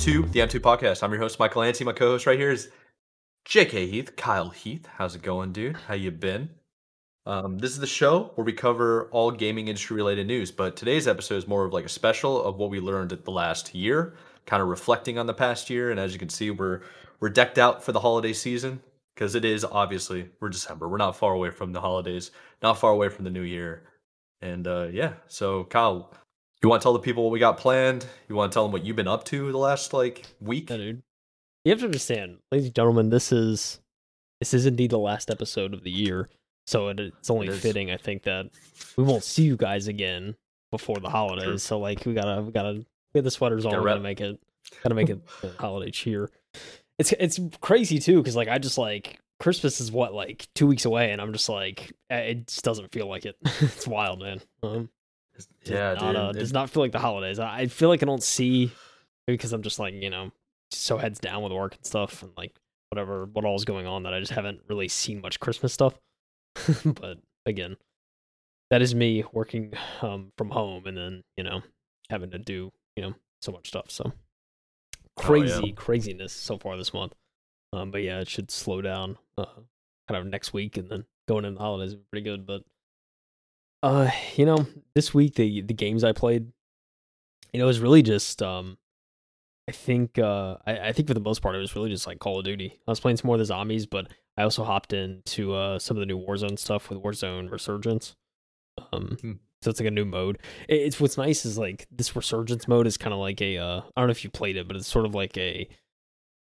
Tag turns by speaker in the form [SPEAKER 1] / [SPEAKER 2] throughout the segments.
[SPEAKER 1] To the M2 podcast. I'm your host, Michael Anthony. My co-host right here is J.K. Heath, Kyle Heath. How's it going, dude? How you been? Um, this is the show where we cover all gaming industry related news, but today's episode is more of like a special of what we learned at the last year, kind of reflecting on the past year. And as you can see, we're we're decked out for the holiday season because it is obviously we're December. We're not far away from the holidays, not far away from the new year, and uh, yeah. So Kyle, you want to tell the people what we got planned? You want to tell them what you've been up to the last like week?
[SPEAKER 2] Yeah, dude. You have to understand, ladies and gentlemen, this is this is indeed the last episode of the year. So it, it's only
[SPEAKER 1] It
[SPEAKER 2] fitting, I think, that we won't see you guys again before the holidays.
[SPEAKER 1] True.
[SPEAKER 2] So like we gotta we gotta get the sweaters on. We gotta make it gotta make it a holiday cheer. It's it's crazy too because like I just like Christmas is what like two weeks away, and I'm just like eh, it just doesn't feel like it. it's wild, man. Um,
[SPEAKER 1] Yeah,
[SPEAKER 2] not,
[SPEAKER 1] dude.
[SPEAKER 2] uh,
[SPEAKER 1] It-
[SPEAKER 2] does not feel like the holidays. I feel like I don't see maybe because I'm just like you know so heads down with work and stuff and like whatever what all's going on that I just haven't really seen much Christmas stuff. but again, that is me working um from home and then you know having to do you know so much stuff. So
[SPEAKER 1] Oh, yeah.
[SPEAKER 2] crazy craziness so far this month. Um, but yeah, it should slow down uh, kind of next week and then going into the holidays will be pretty good. But uh, you know, this week the the games I played, you know, it was really just um, I think uh, I, I think for the most part it was really just like Call of Duty. I was playing some more of the zombies, but I also hopped into uh some of the new Warzone stuff with Warzone Resurgence. Um,
[SPEAKER 1] Hmm.
[SPEAKER 2] so it's like a new mode. It, it's what's nice is like this Resurgence mode is kind of like a uh, I don't know if you played it, but it's sort of like a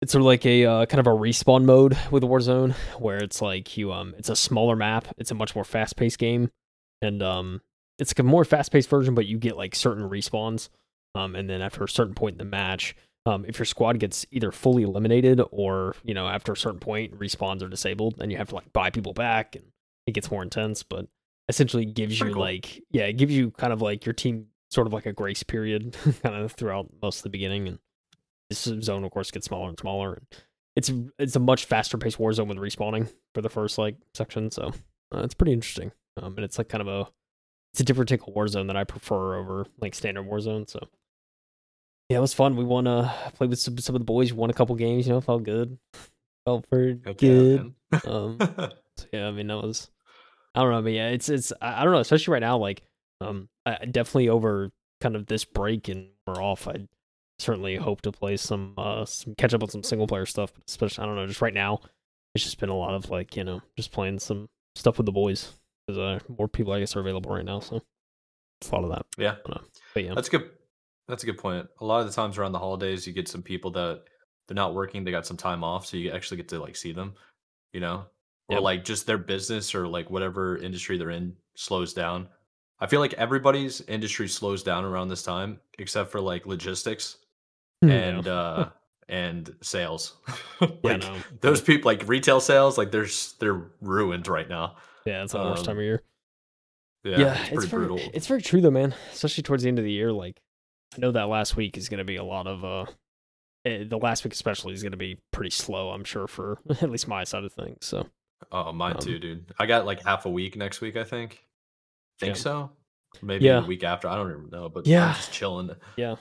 [SPEAKER 2] it's sort of like a uh, kind of a respawn mode with Warzone where it's like you um it's a smaller map, it's a much more fast paced game, and um it's like a more fast paced version, but you get like certain respawns. Um, and then after a certain point in the match, um, if your squad gets either fully eliminated or you know after a certain point respawns are disabled, then you have to like buy people back, and it gets more intense. But essentially gives you
[SPEAKER 1] cool.
[SPEAKER 2] like yeah, it gives you kind of like your team sort of like a grace period, kind of throughout most of the beginning, and this zone of course gets smaller and smaller. And it's it's a much faster paced war zone with respawning for the first like section, so uh, it's pretty interesting. Um, and it's like kind of a it's a different take of Warzone that I prefer over like standard Warzone. So yeah, it was fun. We won. Uh, played with some, some of the boys. Won a couple games. You know, felt good. Felt pretty
[SPEAKER 1] Heck yeah,
[SPEAKER 2] good. um, so yeah, I mean that was. I don't know, but yeah, it's it's I don't know, especially right now. Like, um, I definitely over kind of this break and we're off. I certainly hope to play some uh some catch up on some single player stuff. But especially I don't know, just right now, it's just been a lot of like you know just playing some stuff with the boys uh more people I guess are available right now. So it's a lot of that.
[SPEAKER 1] yeah.
[SPEAKER 2] I don't know. But yeah,
[SPEAKER 1] That's a good. That's a good point. A lot of the times around the holidays, you get some people that they're not working. They got some time off, so you actually get to like see them. You know, or
[SPEAKER 2] Yeah.
[SPEAKER 1] like just their business or like whatever industry they're in slows down. I feel like everybody's industry slows down around this time, except for like logistics and
[SPEAKER 2] Yeah.
[SPEAKER 1] uh and sales.
[SPEAKER 2] yeah,
[SPEAKER 1] like
[SPEAKER 2] no.
[SPEAKER 1] those people, like retail sales, like they're they're ruined right now.
[SPEAKER 2] Yeah, it's the worst
[SPEAKER 1] um,
[SPEAKER 2] time of year.
[SPEAKER 1] Yeah,
[SPEAKER 2] yeah,
[SPEAKER 1] it's
[SPEAKER 2] it's,
[SPEAKER 1] pretty
[SPEAKER 2] very,
[SPEAKER 1] brutal.
[SPEAKER 2] it's very true though, man. Especially towards the end of the year, like I know that last week is going to be a lot of uh, eh, the last week especially is going to be pretty slow. I'm sure for at least my side of things. So
[SPEAKER 1] Oh, mine
[SPEAKER 2] Um,
[SPEAKER 1] too, dude. I got like half a week next week, I think. Think
[SPEAKER 2] Yeah.
[SPEAKER 1] so? Maybe
[SPEAKER 2] Yeah.
[SPEAKER 1] the week after. I don't even know, but
[SPEAKER 2] Yeah.
[SPEAKER 1] I'm just chilling. Yeah.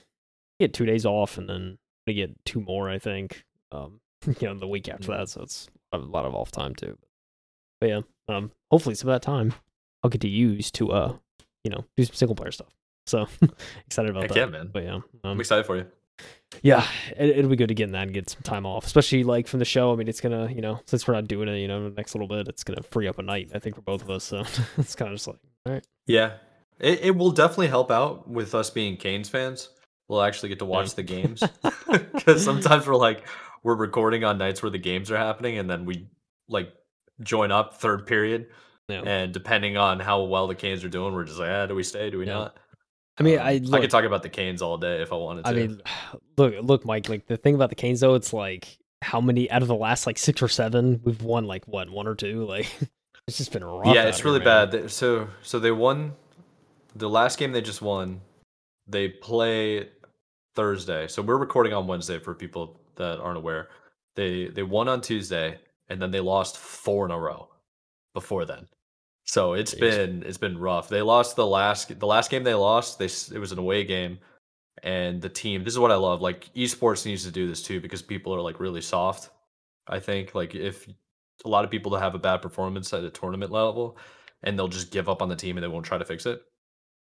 [SPEAKER 2] Get two days off, and then we get two more. I think. Um, you know, the week after
[SPEAKER 1] Mhm.
[SPEAKER 2] that, so it's a lot of off time too. But yeah, um, hopefully some of that time I'll get to use to uh, you know, do some single player stuff. So excited about
[SPEAKER 1] Heck
[SPEAKER 2] that.
[SPEAKER 1] yeah, man.
[SPEAKER 2] But yeah,
[SPEAKER 1] I'm
[SPEAKER 2] um,
[SPEAKER 1] excited for you.
[SPEAKER 2] yeah, it, it'll be good to get in that and get some time off, especially like from the show. I mean, it's gonna, you know, since we're not doing it, you know, the next little bit, it's gonna free up a night, I think, for both of us. So it's kind of just like, all right,
[SPEAKER 1] Yeah. It, it will definitely help out with us being Canes fans. We'll actually get to watch the games. Because sometimes we're like, we're recording on nights where the games are happening, and then we like join up third period.
[SPEAKER 2] yeah.
[SPEAKER 1] And depending on how well the Canes are doing, we're just like, ah, do we stay? Do we
[SPEAKER 2] Yeah.
[SPEAKER 1] not?
[SPEAKER 2] I mean,
[SPEAKER 1] Um,
[SPEAKER 2] I
[SPEAKER 1] I could talk about the Canes all day if I wanted to.
[SPEAKER 2] I mean, look, look, Mike. Like the thing about the Canes, though, it's like how many out of the last like six or seven, we've won like what one or two. Like it's just been rough.
[SPEAKER 1] yeah, it's really
[SPEAKER 2] man.
[SPEAKER 1] bad. They- So so they won the last game they just won. They play Thursday. So we're recording on Wednesday for people that aren't aware. They they won on Tuesday and then they lost four in a row before then. So it's
[SPEAKER 2] Jeez.
[SPEAKER 1] been it's been rough. They lost the last the last game they lost. They it was an away game, and the team. This is what I love. Like esports needs to do this too because people are like really soft. I think like if a lot of people that have a bad performance at a tournament level and they'll just give up on the team and they won't try to fix it.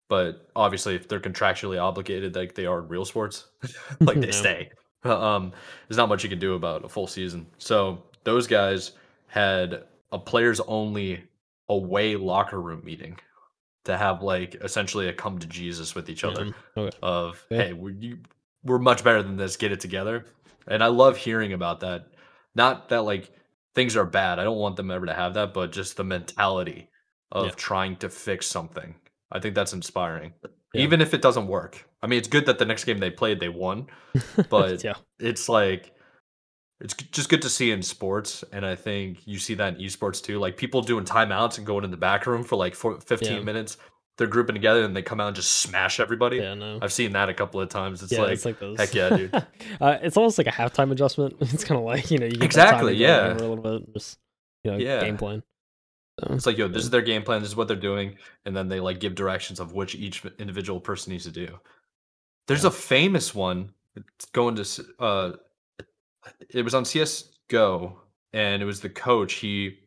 [SPEAKER 1] But obviously, if they're contractually obligated, like they are in real sports, like they
[SPEAKER 2] Yeah.
[SPEAKER 1] stay. Um, there's not much you can do about a full season. So those guys had a players only away locker room meeting to have like essentially a come to Jesus with each other.
[SPEAKER 2] Mm-hmm. Okay.
[SPEAKER 1] of
[SPEAKER 2] Yeah.
[SPEAKER 1] hey we're, you, we're much better than this get it together and i love hearing about that not that like things are bad i don't want them ever to have that but just the mentality of
[SPEAKER 2] Yeah.
[SPEAKER 1] trying to fix something i think that's inspiring
[SPEAKER 2] Yeah.
[SPEAKER 1] even if it doesn't work i mean it's good that the next game they played they won but it's like it's just good to see in sports and i think you see that in esports too like people doing timeouts and going in the back room for like four, 15
[SPEAKER 2] Yeah.
[SPEAKER 1] minutes they're grouping together and they come out and just smash everybody
[SPEAKER 2] Yeah, no.
[SPEAKER 1] i've seen that a couple of times it's
[SPEAKER 2] yeah,
[SPEAKER 1] like
[SPEAKER 2] it's like those.
[SPEAKER 1] heck yeah dude
[SPEAKER 2] uh, it's almost like a halftime adjustment. It's kind of like you know you get
[SPEAKER 1] Exactly, yeah.
[SPEAKER 2] a little bit, just you know
[SPEAKER 1] Yeah.
[SPEAKER 2] game plan. So,
[SPEAKER 1] it's like yo this is their game plan this is what they're doing and then they like give directions of which each individual person needs to do there's
[SPEAKER 2] Yeah.
[SPEAKER 1] a famous one it's going to uh it was on csgo and it was the coach. He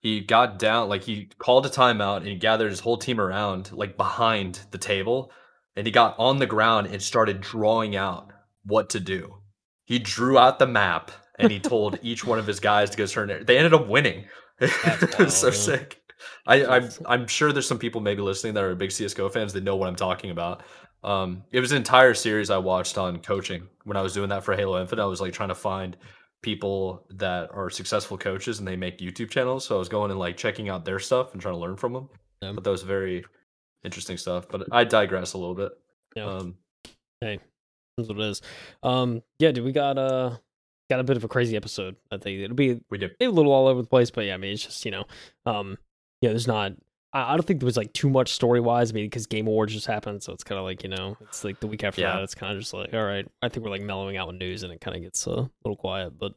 [SPEAKER 1] he got down like he called a timeout and he gathered his whole team around like behind the table and he got on the ground and started drawing out what to do. He drew out the map and he told each one of his guys to go turn it. They ended up winning. It was so sick. I, I'm I'm sure there's some people maybe listening that are big CS:GO fans. That know what I'm talking about. Um, it was an entire series I watched on coaching when I was doing that for Halo Infinite. I was like trying to find people that are successful coaches and they make YouTube channels. So I was going and like checking out their stuff and trying to learn from them.
[SPEAKER 2] Yeah.
[SPEAKER 1] But that was very interesting stuff. But I digress a little bit.
[SPEAKER 2] Yeah.
[SPEAKER 1] Um,
[SPEAKER 2] That's what it is. Um, yeah, dude, we got uh got a bit of a crazy episode. I think it'll be
[SPEAKER 1] we did.
[SPEAKER 2] a little all over the place, but yeah, I mean, it's just you know, um, yeah, there's not. I, don't think there was like too much story wise. I mean, because Game Awards just happened, so it's kind of like you know, it's like the week after
[SPEAKER 1] Yeah.
[SPEAKER 2] that. It's kind of just like, all right, I think we're like mellowing out with news, and it kind of gets uh, a little quiet. But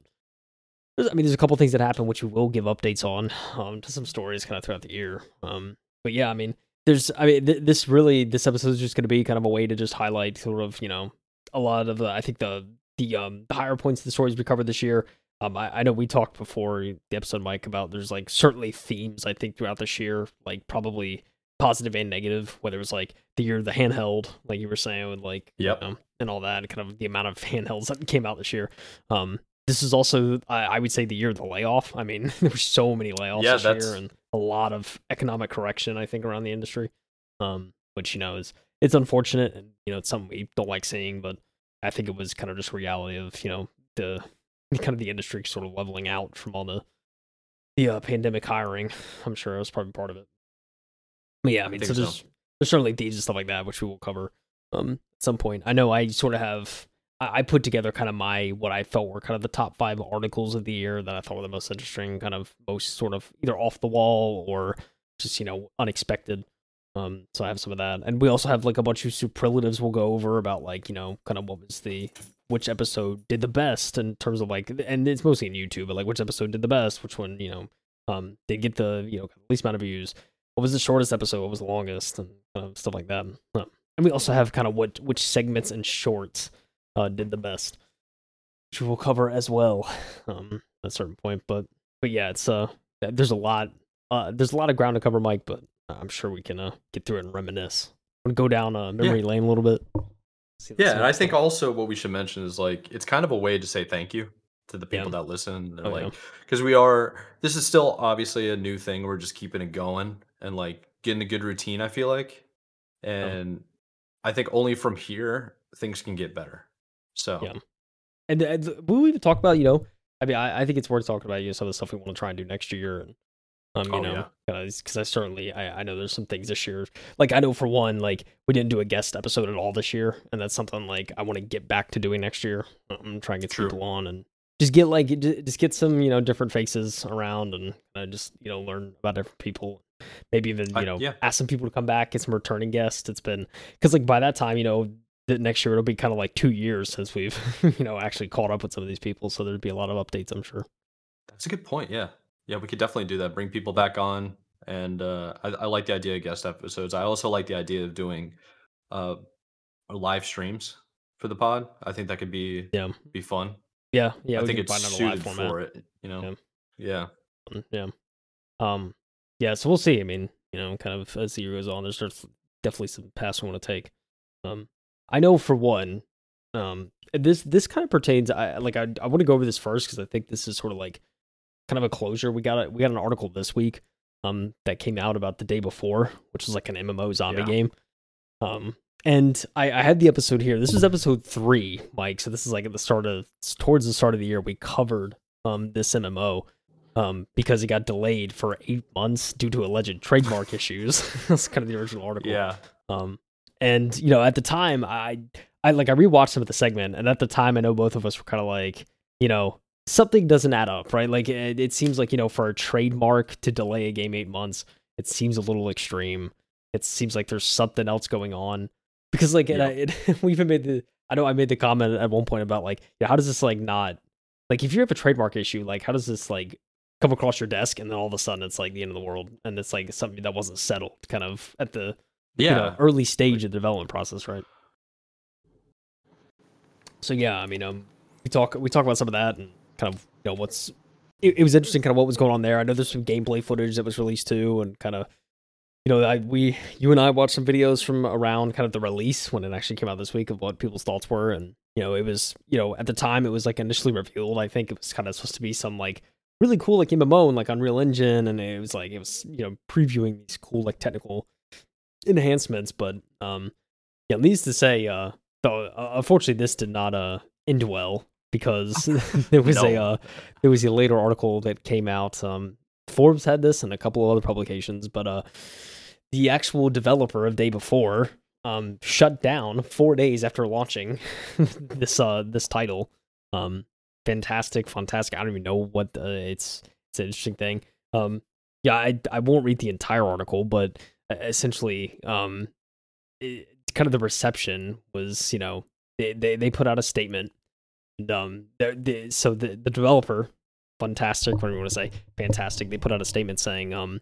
[SPEAKER 2] there's, I mean, there's a couple things that happen which we will give updates on, um, to some stories kind of throughout the year. Um, but yeah, I mean, there's, I mean, th- this really, this episode is just going to be kind of a way to just highlight sort of, you know, a lot of the, I think the the um the higher points of the stories we covered this year. Um, I, I know we talked before the episode, Mike, about there's like certainly themes I think throughout this year, like probably positive and negative. Whether it was like the year of the handheld, like you were saying, with like
[SPEAKER 1] Yep.
[SPEAKER 2] you know, and all that, and kind of the amount of handhelds that came out this year. Um, this is also I, I would say the year of the layoff. I mean, there were so many layoffs
[SPEAKER 1] Yeah,
[SPEAKER 2] this
[SPEAKER 1] that's-
[SPEAKER 2] year, and a lot of economic correction. I think around the industry, um, which you know is it's unfortunate, and you know it's something we don't like seeing, but I think it was kind of just reality of you know the kind of the industry sort of leveling out from all the the uh, pandemic hiring. I'm sure I was probably part of it. But yeah, I mean, so
[SPEAKER 1] so.
[SPEAKER 2] there's there's certainly these and stuff like that, which we will cover um at some point. I know I sort of have I, I put together kind of my what I felt were kind of the top five articles of the year that I thought were the most interesting, kind of most sort of either off the wall or just you know unexpected. Um, so I have some of that, and we also have like a bunch of superlatives we'll go over about like you know kind of what was the which episode did the best in terms of like, and it's mostly in YouTube, but like which episode did the best, which one you know um did get the you know least amount of views, what was the shortest episode, what was the longest, and kind of stuff like that. And we also have kind of what which segments and shorts uh did the best, which we'll cover as well um at a certain point. But but yeah, it's uh there's a lot uh there's a lot of ground to cover, Mike, but I'm sure we can uh get through it and reminisce. I'm gonna go down uh, memory lane a little bit. See-
[SPEAKER 1] Yeah, and I think also what we should mention is like it's kind of a way to say thank you to the
[SPEAKER 2] Yeah.
[SPEAKER 1] people that listen. They're
[SPEAKER 2] Oh,
[SPEAKER 1] like, because we are. This is still obviously a new thing. We're just keeping it going and like getting a good routine. I feel like,
[SPEAKER 2] Oh.
[SPEAKER 1] and I think only from here things can get better. So
[SPEAKER 2] Yeah. And uh, th- we'll even talk about, you know, I mean, I, I think it's worth talking about, you know, some of the stuff we want to try and do next year. And, um, you
[SPEAKER 1] Oh,
[SPEAKER 2] know, because I certainly, I, I know there's some things this year. Like, I know for one, like, we didn't do a guest episode at all this year. And that's something, like, I want to get back to doing next year. I'm trying to get
[SPEAKER 1] True.
[SPEAKER 2] people on and just get, like, just get some, you know, different faces around and uh, just, you know, learn about different people. Maybe even, you know,
[SPEAKER 1] yeah.
[SPEAKER 2] ask some people to come back, get some returning guests. It's been, because, like, by that time, you know, that next year it'll be kind of like two years since we've you know actually caught up with some of these people so there'd be a lot of updates i'm sure
[SPEAKER 1] that's a good point. Yeah, yeah, we could definitely do that. Bring people back on, and uh, I, I like the idea of guest episodes. I also like the idea of doing uh, live streams for the pod. I think that could be
[SPEAKER 2] Yeah.
[SPEAKER 1] be fun.
[SPEAKER 2] Yeah, yeah.
[SPEAKER 1] I think it's
[SPEAKER 2] find out a
[SPEAKER 1] suited for it. You know. Yeah.
[SPEAKER 2] Mm, Yeah. Um. Yeah. So we'll see. I mean, you know, kind of as the year goes on, there's there's definitely some paths we want to take. Um. I know for one, um, this this kind of pertains. I like. I I want to go over this first because I think this is sort of like kind of a closure. We got a, we got an article this week, um, that came out about the day before, which was like an MMO zombie
[SPEAKER 1] Yeah.
[SPEAKER 2] game. Um. And I, I had the episode here. This is episode three, Mike. So this is like at the start of towards the start of the year. We covered um this MMO um, because it got delayed for eight months due to alleged trademark issues. That's kind of the original article.
[SPEAKER 1] Yeah.
[SPEAKER 2] Um, and you know, at the time, I, I like I rewatched some of the segment, and at the time, I know both of us were kind of like, you know, something doesn't add up, right? Like it, it seems like you know, for a trademark to delay a game eight months, it seems a little extreme. It seems like there's something else going on because, like, and I, it, we even made the. I know I made the comment at one point about like, yeah, how does this like not like if you have a trademark issue, like how does this like come across your desk and then all of a sudden it's like the end of the world and it's like something that wasn't settled kind of at the
[SPEAKER 1] Yeah.
[SPEAKER 2] you know, early stage of the development process, right? So yeah, I mean, um, we talk we talk about some of that and kind of you know what's it, it was interesting, kind of what was going on there. I know there's some gameplay footage that was released too, and kind of you know, I we you and I watched some videos from around kind of the release when it actually came out this week of what people's thoughts were, and you know, it was you know at the time it was like initially revealed. I think it was kind of supposed to be some like really cool like MMO and like Unreal Engine, and it was like it was you know previewing these cool like technical enhancements, but um, yeah, needs to say uh, though uh, unfortunately this did not uh end well because there was a uh there was a later article that came out um Forbes had this and a couple of other publications, but uh the actual developer of Day Before um shut down 4 days after launching this uh this title. Um fantastic, fantastic. I don't even know what the, it's it's an interesting thing. Um yeah, I I won't read the entire article, but uh, essentially um it, kind of the reception was, you know, they they, they put out a statement and um they, so the the developer fantastic what do you want to say fantastic they put out a statement saying um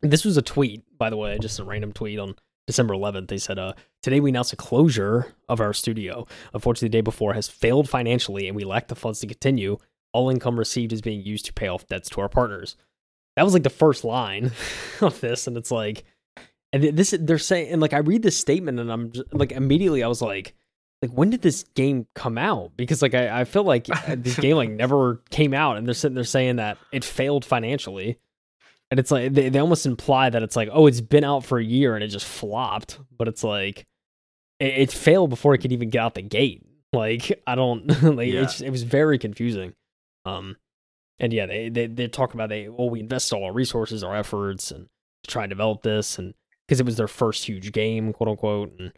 [SPEAKER 2] this was a tweet by the way just a random tweet on december 11th they said uh today we announce a closure of our studio. Unfortunately the day before has failed financially and we lack the funds to continue. All income received is being used to pay off debts to our partners. That was like the first line of this and it's like and th- this they're saying and like i read this statement and i'm just, like immediately i was like like when did this game come out? Because like i, I feel like uh, this game like never came out and they're sitting there saying that it failed financially. And it's like they, they almost imply that it's like oh it's been out for a year and it just flopped. But it's like it, it failed before it could even get out the gate. Like i don't like
[SPEAKER 1] Yeah.
[SPEAKER 2] it's, it was very confusing. Um and yeah they, they they talk about they well we invest all our resources our efforts and to try and develop this and because it was their first huge game quote unquote and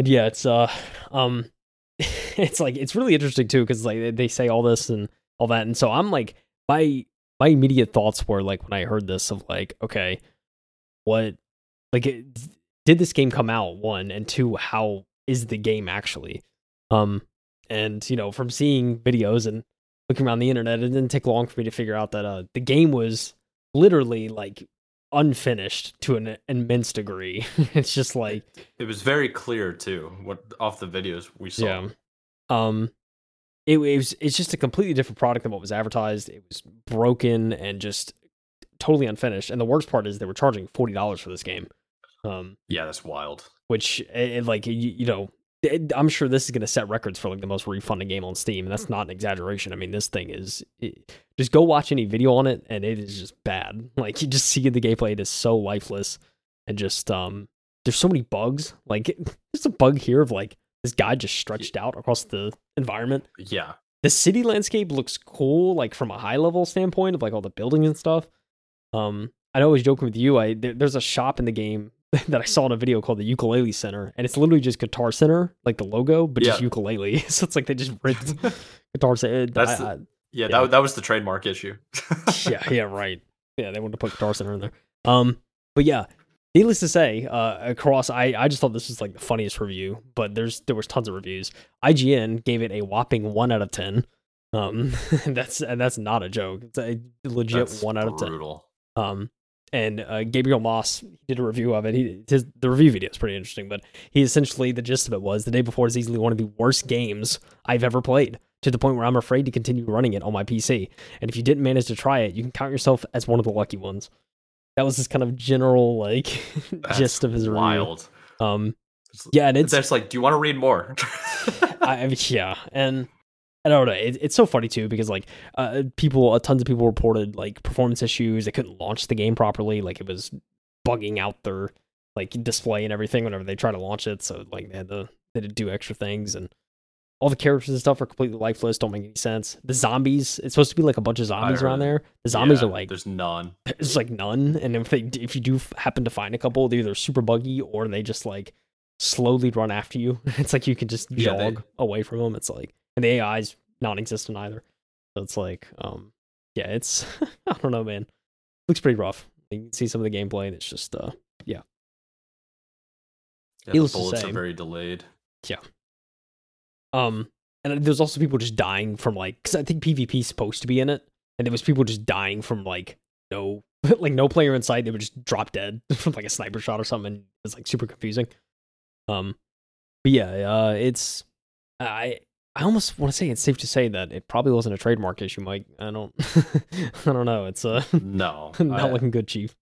[SPEAKER 2] and yeah it's uh um it's like it's really interesting too because like they- say all this and all that and so i'm like my my immediate thoughts were like when i heard this of like okay what like it, did this game come out one and two how is the game actually? Um and you know from seeing videos and looking around the internet it didn't take long for me to figure out that uh the game was literally like unfinished to an immense degree it's just like
[SPEAKER 1] It was very clear too. What off the videos we saw.
[SPEAKER 2] yeah. Um, it, it was it's just a completely different product than what was advertised. It was broken and just totally unfinished. And the worst part is they were charging forty dollars for this game. Um,
[SPEAKER 1] Yeah, that's wild.
[SPEAKER 2] which it, it, like you, you know. I'm sure this is going to set records for like the most refunded game on Steam, and that's not an exaggeration. I mean, this thing is it, just go watch any video on it, and it is just bad. Like you just see the gameplay; it is so lifeless, and just um, there's so many bugs. Like there's a bug here of like this guy just stretched out across the environment.
[SPEAKER 1] Yeah.
[SPEAKER 2] The city landscape looks cool, like from a high level standpoint of like all the buildings and stuff. Um, I know I was joking with you. I there, there's a shop in the game that I saw in a video called the Ukulele Center, and it's literally just Guitar Center, like the logo, but just ukulele. so it's like they just ripped Guitar Center.
[SPEAKER 1] That's
[SPEAKER 2] I-
[SPEAKER 1] the-
[SPEAKER 2] I-
[SPEAKER 1] Yeah,
[SPEAKER 2] Yeah.
[SPEAKER 1] That, that was the trademark issue.
[SPEAKER 2] yeah, yeah, right. Yeah, they wanted to put Guitar Center in there. Um, but yeah, needless to say, uh, across, I, I just thought this was like the funniest review, but there's there was tons of reviews. IGN gave it a whopping one out of ten. Um, that's and that's not a joke. It's a legit
[SPEAKER 1] That's
[SPEAKER 2] one out of ten.
[SPEAKER 1] brutal.
[SPEAKER 2] Um, and uh, Gabriel Moss did a review of it. He his, the review video is pretty interesting, but he essentially the gist of it was the day before is easily one of the worst games I've ever played to the point where I'm afraid to continue running it on my PC. And if you didn't manage to try it, you can count yourself as one of the lucky ones. That was his kind of general like gist of his
[SPEAKER 1] wild.
[SPEAKER 2] review. Um, yeah, and it's
[SPEAKER 1] That's like, do you want to read more?
[SPEAKER 2] I, yeah, and I don't know. It, it's so funny too because like uh, people, uh, tons of people reported like performance issues. They couldn't launch the game properly. Like it was bugging out their like display and everything whenever they try to launch it. So like they had to they had to do extra things and all the characters and stuff are completely lifeless. Don't make any sense. The zombies. It's supposed to be like a bunch of zombies around there. The zombies
[SPEAKER 1] Yeah,
[SPEAKER 2] are like
[SPEAKER 1] there's none.
[SPEAKER 2] there's like none. And if they if you do happen to find a couple, they're either super buggy or they just like slowly run after you. It's like you can just
[SPEAKER 1] Yeah, they-
[SPEAKER 2] jog away from them. It's like and the AI's non-existent either. So it's like um yeah, it's I don't know, man. Looks pretty rough. You can see some of the gameplay and it's just uh
[SPEAKER 1] Yeah, the
[SPEAKER 2] Needless
[SPEAKER 1] bullets are very delayed. Yeah.
[SPEAKER 2] Um and there's also people just dying from like cuz I think PvP's supposed to be in it and there was people just dying from like no like no player in sight they would just drop dead from like a sniper shot or something it was like super confusing um but yeah uh it's i i almost want to say it's safe to say that it probably wasn't a trademark issue mike i don't i don't know it's uh
[SPEAKER 1] No,
[SPEAKER 2] not
[SPEAKER 1] I-
[SPEAKER 2] looking good chief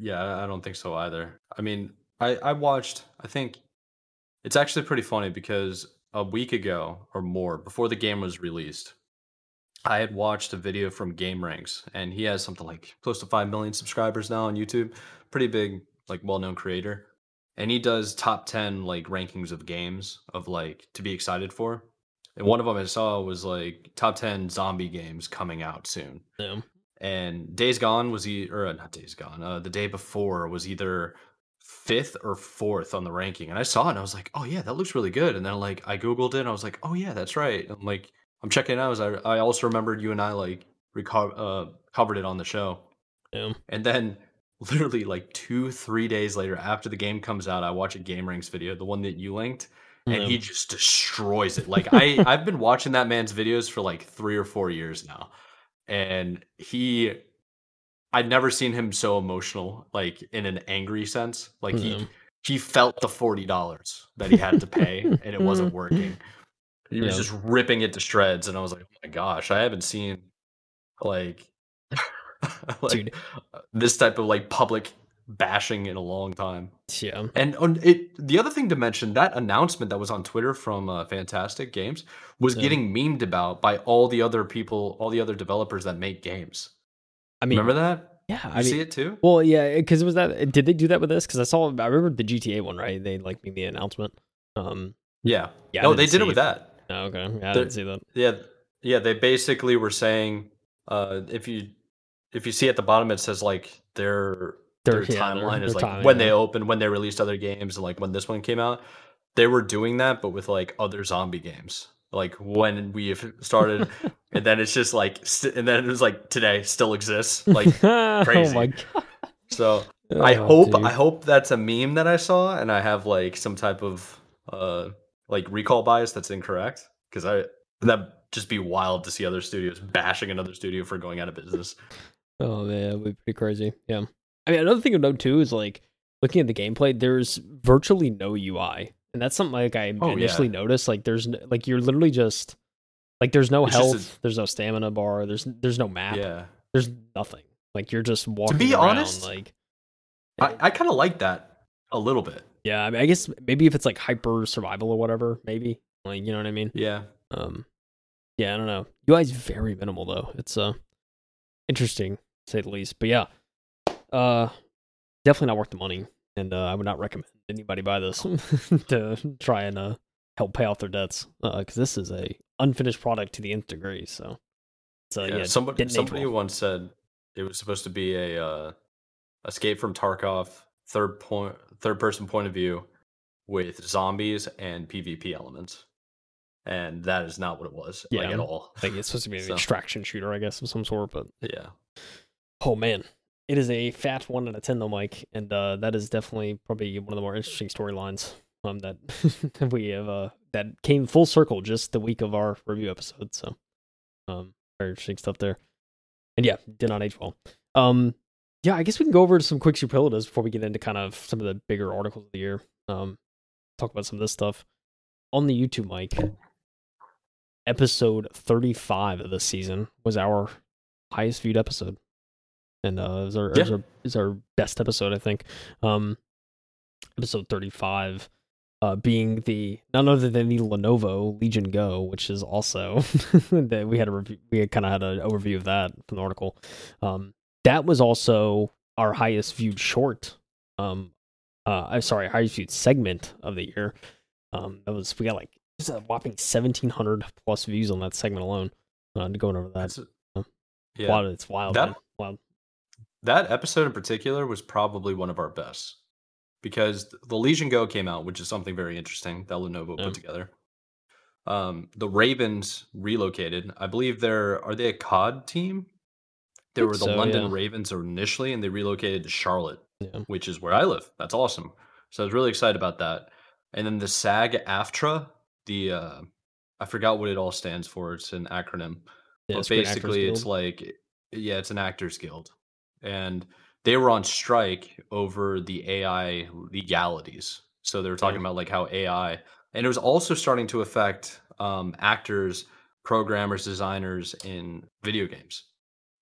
[SPEAKER 1] Yeah, I- don't think so either. I mean, I I watched. I think it's actually pretty funny because a week ago or more, before the game was released, I had watched a video from GameRanx, and he has something like close to five million subscribers now on YouTube. Pretty big, like well-known creator, and he does top ten like rankings of games of like to be excited for. And one of them I saw was like top ten zombie games coming out soon
[SPEAKER 2] yeah
[SPEAKER 1] and Days Gone was he or uh, not Days Gone. Uh, the day before was either fifth or fourth on the ranking, and I saw it and I was like, oh yeah, that looks really good. And then like I googled it and I was like, oh yeah, that's right. I'm like, I'm checking it out. As I I also remembered you and I like reco- uh, covered it on the show,
[SPEAKER 2] yeah
[SPEAKER 1] and then literally like two three days later after the game comes out, I watch a GameRanx video, the one that you linked. And
[SPEAKER 2] Yeah.
[SPEAKER 1] he mm-hmm. just destroys it. Like I, I've been watching that man's videos for like three or four years now, and he I'd never seen him so emotional, like in an angry sense. Like he
[SPEAKER 2] Yeah.
[SPEAKER 1] he felt the forty dollars that he had to pay, and it wasn't working. He was just ripping it to shreds, and I was like, "Oh my gosh, I haven't seen like, like
[SPEAKER 2] Dude.
[SPEAKER 1] this type of like public bashing in a long time."
[SPEAKER 2] yeah
[SPEAKER 1] And on it, the other thing to mention that announcement that was on Twitter from uh, Fantastic Games was
[SPEAKER 2] Yeah.
[SPEAKER 1] getting memed about by all the other people, all the other developers that make games.
[SPEAKER 2] i mean
[SPEAKER 1] Remember that?
[SPEAKER 2] yeah
[SPEAKER 1] You
[SPEAKER 2] i mean
[SPEAKER 1] see it too?
[SPEAKER 2] well yeah because it was that did they do that with this because i saw i remember the gta one right they like made the announcement um
[SPEAKER 1] Yeah.
[SPEAKER 2] yeah
[SPEAKER 1] oh, they
[SPEAKER 2] didn't
[SPEAKER 1] it with that.
[SPEAKER 2] oh, okay yeah, i
[SPEAKER 1] The-
[SPEAKER 2] didn't see that
[SPEAKER 1] Yeah, yeah. They basically were saying, uh, if you if you see at the bottom, it says like their
[SPEAKER 2] Their-
[SPEAKER 1] their,
[SPEAKER 2] yeah, their-
[SPEAKER 1] timeline is
[SPEAKER 2] their
[SPEAKER 1] like
[SPEAKER 2] timing,
[SPEAKER 1] when they opened, when they released other games, and like when this one came out. They were doing that, but with like other zombie games. Like when we have started, and then it's just like, st- and then it was like today still exists. Like
[SPEAKER 2] oh
[SPEAKER 1] crazy.
[SPEAKER 2] my god
[SPEAKER 1] so, I
[SPEAKER 2] Oh,
[SPEAKER 1] hope
[SPEAKER 2] dude.
[SPEAKER 1] I hope that's a meme that I saw, and I have like some type of uh like recall bias that's incorrect because I that just be wild to see other studios bashing another studio for going out of business.
[SPEAKER 2] Oh man, it would be pretty crazy. Yeah. I mean, another thing to note too is like looking at the gameplay. There's virtually no UI, and that's something like I
[SPEAKER 1] Oh, yeah.
[SPEAKER 2] initially noticed. Like, there's like you're literally just like there's no
[SPEAKER 1] It's
[SPEAKER 2] health,
[SPEAKER 1] a-
[SPEAKER 2] there's no stamina bar, there's there's no map,
[SPEAKER 1] Yeah,
[SPEAKER 2] there's nothing. Like you're just walking.
[SPEAKER 1] To be
[SPEAKER 2] around,
[SPEAKER 1] honest,
[SPEAKER 2] like
[SPEAKER 1] I, I kind of like that a little bit.
[SPEAKER 2] yeah. I mean, I guess maybe if it's like hyper survival or whatever, maybe like you know what I mean.
[SPEAKER 1] Yeah,
[SPEAKER 2] Um, yeah, I don't know. UI is very minimal though. It's uh interesting say the least. But yeah, uh, definitely not worth the money, and uh, I would not recommend anybody buy this to try and uh help pay off their debts. Uh, because this is a unfinished product to the nth degree. So, so
[SPEAKER 1] yeah.
[SPEAKER 2] yeah,
[SPEAKER 1] somebody somebody
[SPEAKER 2] well.
[SPEAKER 1] once said it was supposed to be a uh, escape from Tarkov third point third person point of view with zombies and PvP elements, and that is not what it was like
[SPEAKER 2] Yeah.
[SPEAKER 1] at all.
[SPEAKER 2] Like it's supposed to be an
[SPEAKER 1] So-
[SPEAKER 2] extraction shooter, I guess, of some sort. But
[SPEAKER 1] Yeah.
[SPEAKER 2] Oh man, it is a fat one out of ten though, Mike, and uh, that is definitely probably one of the more interesting storylines um that we have uh that came full circle just the week of our review episode. So um very interesting stuff there, and yeah, did not age well. Um, yeah, I guess we can go over some quick superlatives before we get into kind of some of the bigger articles of the year. Um, talk about some of this stuff on the YouTube mic. Episode 35 of this season was our highest viewed episode, and uh, it was our, it was our, our best episode, I think. Um, episode 35 uh, being the none other than the Lenovo Legion Go, which is also that we had a review, we kind of had an overview of that from the article. Um, that was also our highest viewed short. Um, uh, I'm sorry, highest viewed segment of the year. Um, that was we got like was a whopping 1,700 plus views on that segment alone. Uh, going over that,
[SPEAKER 1] That's-
[SPEAKER 2] uh,
[SPEAKER 1] yeah.
[SPEAKER 2] wow, it's wild.
[SPEAKER 1] That-. That episode in particular was probably one of our best because the Legion Go came out, which is something very interesting that Lenovo
[SPEAKER 2] Yeah.
[SPEAKER 1] put together. Um, the Ravens relocated. I believe they're are they a COD team? They were the
[SPEAKER 2] so,
[SPEAKER 1] London
[SPEAKER 2] yeah.
[SPEAKER 1] Ravens initially, and they relocated to Charlotte,
[SPEAKER 2] Yeah.
[SPEAKER 1] which is where I live. That's awesome. So I was really excited about that. And then the SAG AFTRA, the uh, I forgot what it all stands for. It's an acronym
[SPEAKER 2] Yeah,
[SPEAKER 1] but basically it's
[SPEAKER 2] Guild.
[SPEAKER 1] like yeah it's an actors guild and they were on strike over the ai legalities so they were talking
[SPEAKER 2] Yeah.
[SPEAKER 1] about like how ai and it was also starting to affect um, actors programmers designers in video games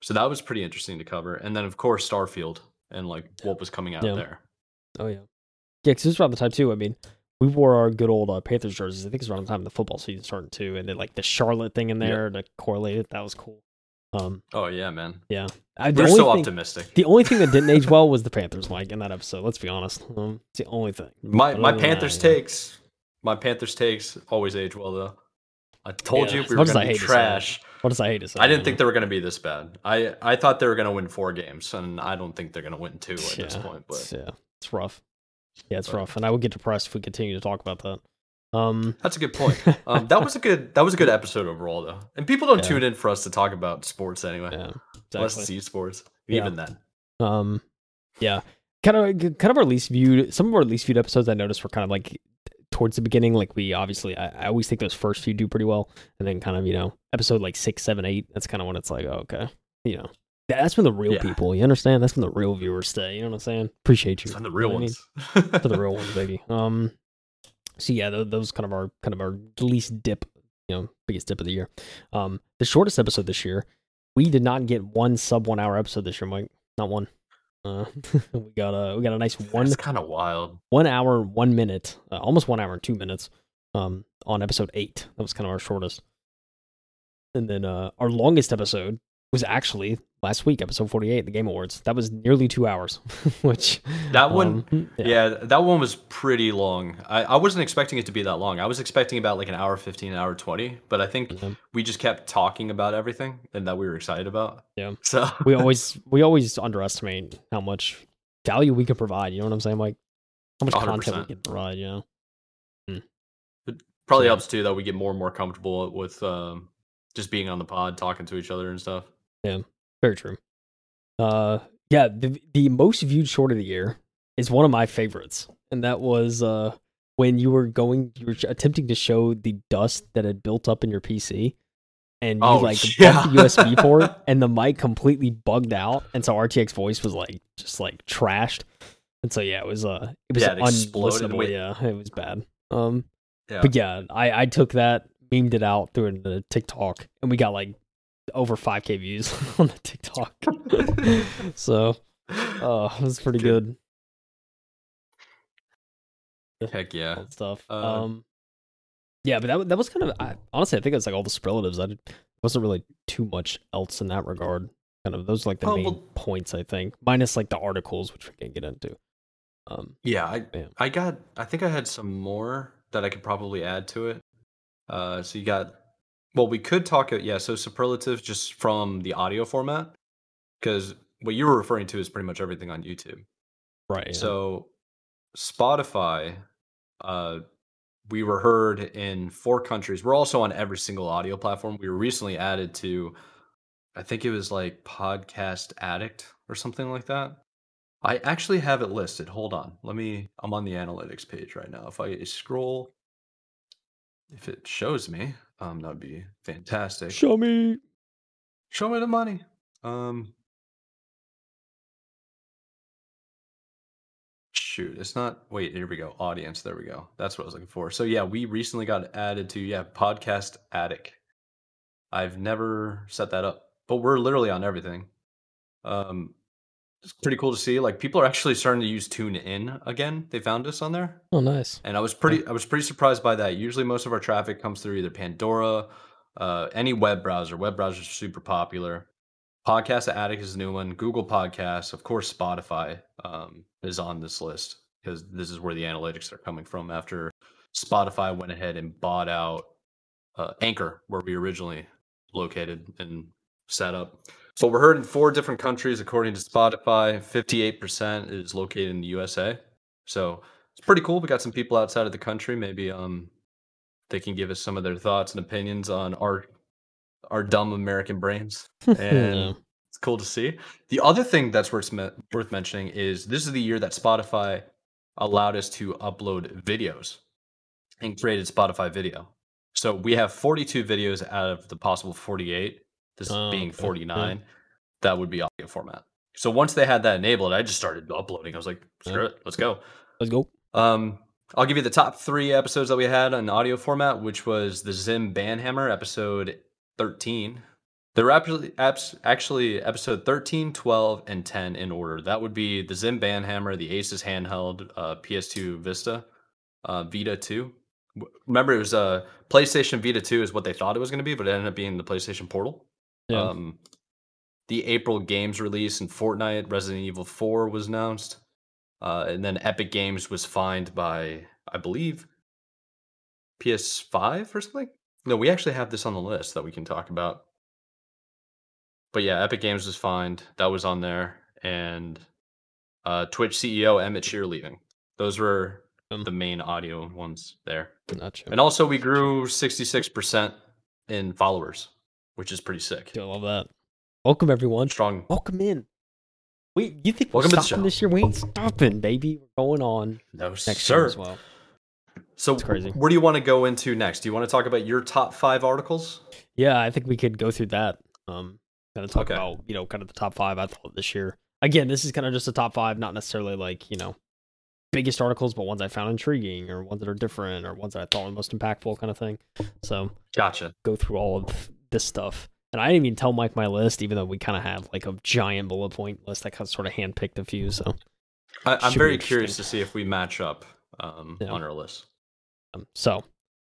[SPEAKER 1] so that was pretty interesting to cover and then of course starfield and like what was coming out
[SPEAKER 2] Yeah.
[SPEAKER 1] there
[SPEAKER 2] Oh yeah, yeah. Because it was around the time too. I mean, we wore our good old uh, Panthers jerseys. I think it's around the time the football season started too, and then like the Charlotte thing in
[SPEAKER 1] Yeah.
[SPEAKER 2] there to correlate it. That was cool. Um,
[SPEAKER 1] oh yeah man
[SPEAKER 2] Yeah, I,
[SPEAKER 1] we're so
[SPEAKER 2] thing,
[SPEAKER 1] optimistic
[SPEAKER 2] The only thing that didn't age well was the Panthers, Mike, in that episode. Let's be honest. Um, it's the only thing.
[SPEAKER 1] my
[SPEAKER 2] Other
[SPEAKER 1] my panthers
[SPEAKER 2] that,
[SPEAKER 1] takes my panthers takes always age well though i told
[SPEAKER 2] Yeah,
[SPEAKER 1] you we were be
[SPEAKER 2] hate to it.
[SPEAKER 1] trash
[SPEAKER 2] What does I hate to say?
[SPEAKER 1] I didn't
[SPEAKER 2] you
[SPEAKER 1] think they were going to be this bad. I I thought they were going to win four games, and I don't think they're going to win two at this
[SPEAKER 2] Yeah,
[SPEAKER 1] point.
[SPEAKER 2] it's-
[SPEAKER 1] But
[SPEAKER 2] yeah, it's rough. Yeah, it's
[SPEAKER 1] but-
[SPEAKER 2] rough, and I would get depressed if we continue to talk about that. Um,
[SPEAKER 1] that's a good point. Um, that was a good that was a good episode overall, though. And people don't
[SPEAKER 2] Yeah.
[SPEAKER 1] tune in for us to talk about sports anyway,
[SPEAKER 2] yeah,
[SPEAKER 1] unless
[SPEAKER 2] exactly.
[SPEAKER 1] it's esports.
[SPEAKER 2] Yeah.
[SPEAKER 1] Even then,
[SPEAKER 2] Um, yeah, kind of, kind of our least viewed. Some of our least viewed episodes I noticed were kind of like towards the beginning. Like we obviously, I, I always think those first few do pretty well, and then kind of you know episode like six, seven, eight. That's kind of when it's like, oh, okay, you know, that's when the real
[SPEAKER 1] Yeah.
[SPEAKER 2] people. You understand? That's when the real viewers stay. You know what I'm saying? Appreciate you
[SPEAKER 1] it's on the
[SPEAKER 2] You
[SPEAKER 1] real
[SPEAKER 2] know what I mean?
[SPEAKER 1] ones.
[SPEAKER 2] for the real ones, baby. Um, so yeah, tho- those kind of our kind of our least dip, you know, biggest dip of the year. Um, the shortest episode this year, we did not get one sub one hour episode this year, Mike. Not one. Uh, we got a we got a nice one
[SPEAKER 1] That's kind of wild.
[SPEAKER 2] one hour one minute, uh, almost one hour and two minutes. Um, on episode eight, that was kind of our shortest. And then uh, our longest episode was actually last week, episode forty eight, the Game Awards. That was nearly two hours, which
[SPEAKER 1] That one,
[SPEAKER 2] um,
[SPEAKER 1] yeah. that one was pretty long. I, I wasn't expecting it to be that long. I was expecting about like an hour fifteen, an hour twenty. But I think
[SPEAKER 2] yeah.
[SPEAKER 1] we just kept talking about everything and that we were excited about.
[SPEAKER 2] Yeah.
[SPEAKER 1] So
[SPEAKER 2] we always we always underestimate how much value we can provide. You know what I'm saying? Like how much content
[SPEAKER 1] 100%.
[SPEAKER 2] we can provide. You know?
[SPEAKER 1] Probably
[SPEAKER 2] So-
[SPEAKER 1] helps too that we get more and more comfortable with um, just being on the pod, talking to each other and stuff.
[SPEAKER 2] Very true. Uh, yeah. The the most viewed short of the year is one of my favorites, and that was uh when you were going, you were attempting to show the dust that had built up in your PC. And you
[SPEAKER 1] Oh,
[SPEAKER 2] like
[SPEAKER 1] yeah.
[SPEAKER 2] bumped the USB port, and the mic completely bugged out, and so RTX voice was like just like trashed, and so yeah, it was uh, it was
[SPEAKER 1] Yeah, it
[SPEAKER 2] unlistenable.
[SPEAKER 1] Wait.
[SPEAKER 2] Yeah, it was bad. Um,
[SPEAKER 1] Yeah.
[SPEAKER 2] But yeah, I, I took that, memed it out, through into TikTok, and we got like over 5k views on the TikTok. so, uh, it was pretty good.
[SPEAKER 1] Heck yeah.
[SPEAKER 2] stuff.
[SPEAKER 1] Uh,
[SPEAKER 2] um, yeah, but that that was kind of I, honestly, I think it's like all the superlatives. I did, wasn't really too much else in that regard. Kind of those are like the
[SPEAKER 1] Oh,
[SPEAKER 2] main
[SPEAKER 1] well-
[SPEAKER 2] points, I think, minus like the articles, which we can get into. Um,
[SPEAKER 1] Yeah, I
[SPEAKER 2] Yeah.
[SPEAKER 1] I got I think I had some more that I could probably add to it. Uh so you got well we could talk yeah, so superlative just from the audio format cuz what you were referring to is pretty much everything on YouTube.
[SPEAKER 2] right. yeah.
[SPEAKER 1] So Spotify uh we were heard in four countries. We're also on every single audio platform. We were recently added to I think it was like Podcast Addict or something like that. I actually have it listed. Hold on. Let me I'm on the analytics page right now. If I scroll if it shows me, um, that'd be fantastic.
[SPEAKER 2] Show me.
[SPEAKER 1] Show me the money. Um, shoot, it's not. Wait, here we go. Audience. There we go. That's what I was looking for. So yeah, we recently got added to yeah Podcast Addict. I've never set that up, but we're literally on everything. Um, it's pretty cool to see. Like people are actually starting to use Tune In again. They found us on there,
[SPEAKER 2] Oh, nice.
[SPEAKER 1] and I was pretty. I was pretty surprised by that. Usually, most of our traffic comes through either Pandora, uh, any web browser. Web browsers are super popular. Podcast Addict is a new one. Google Podcasts, of course, Spotify um, is on this list because this is where the analytics are coming from. After Spotify went ahead and bought out uh, Anchor, where we originally located and set up. So we're heard in four different countries according to Spotify. Fifty-eight percent is located in the USA. So it's pretty cool. We got some people outside of the country. Maybe um, they can give us some of their thoughts and opinions on our our dumb American brains and it's cool to see. The other thing that's worth worth mentioning is this is the year that Spotify allowed us to upload videos and created Spotify video. So we have 42 videos out of the possible 48. This
[SPEAKER 2] Oh,
[SPEAKER 1] being
[SPEAKER 2] okay.
[SPEAKER 1] 49, that would be audio format. So once they had that enabled, I just started uploading. I was like, screw
[SPEAKER 2] Yeah.
[SPEAKER 1] it, let's go.
[SPEAKER 2] Let's go.
[SPEAKER 1] Um, I'll give you the top three episodes that we had in audio format, which was the XIM Banhammer episode 13. There were actually, apps, actually episode 13, 12, and 10 in order. That would be the XIM Banhammer, the ASUS handheld, uh, PS2 Vista, uh, Vita 2. Remember, it was uh, PlayStation Vita 2 is what they thought it was going to be, but it ended up being the PlayStation Portal.
[SPEAKER 2] Yeah.
[SPEAKER 1] Um, the April games release in Fortnite, Resident Evil 4 was announced. Uh, and then Epic Games was fined by, I believe, PS5 or something. No, we actually have this on the list that we can talk about. But yeah, Epic Games was fined. That was on there. And uh, Twitch CEO Emmett Shear leaving. Those were
[SPEAKER 2] Um.
[SPEAKER 1] the main audio ones there.
[SPEAKER 2] Not sure.
[SPEAKER 1] And also, we grew 66% in followers, which is pretty sick.
[SPEAKER 2] I love that. Welcome everyone.
[SPEAKER 1] Strong.
[SPEAKER 2] Welcome in. Wait, you think
[SPEAKER 1] Welcome
[SPEAKER 2] we're stopping this year? We ain't stopping, baby. We're going on
[SPEAKER 1] No,
[SPEAKER 2] next year
[SPEAKER 1] sir.
[SPEAKER 2] as well.
[SPEAKER 1] So,
[SPEAKER 2] It's crazy.
[SPEAKER 1] where do you want to go into next? Do you want to talk about your top five articles?
[SPEAKER 2] Yeah, I think we could go through that. Um, kind of talk
[SPEAKER 1] Okay.
[SPEAKER 2] about you know kind of the top five I thought this year. Again, this is kind of just a top five, not necessarily like you know biggest articles, but ones I found intriguing or ones that are different or ones that I thought were most impactful, kind of thing. So
[SPEAKER 1] Gotcha.
[SPEAKER 2] go through all of this stuff. And I didn't even tell Mike my list, even though we kind of had like a giant bullet point list. I kind of sort of handpicked a few. So
[SPEAKER 1] I, I'm very curious to see if we match up um,
[SPEAKER 2] Yeah.
[SPEAKER 1] on our list.
[SPEAKER 2] Um, so,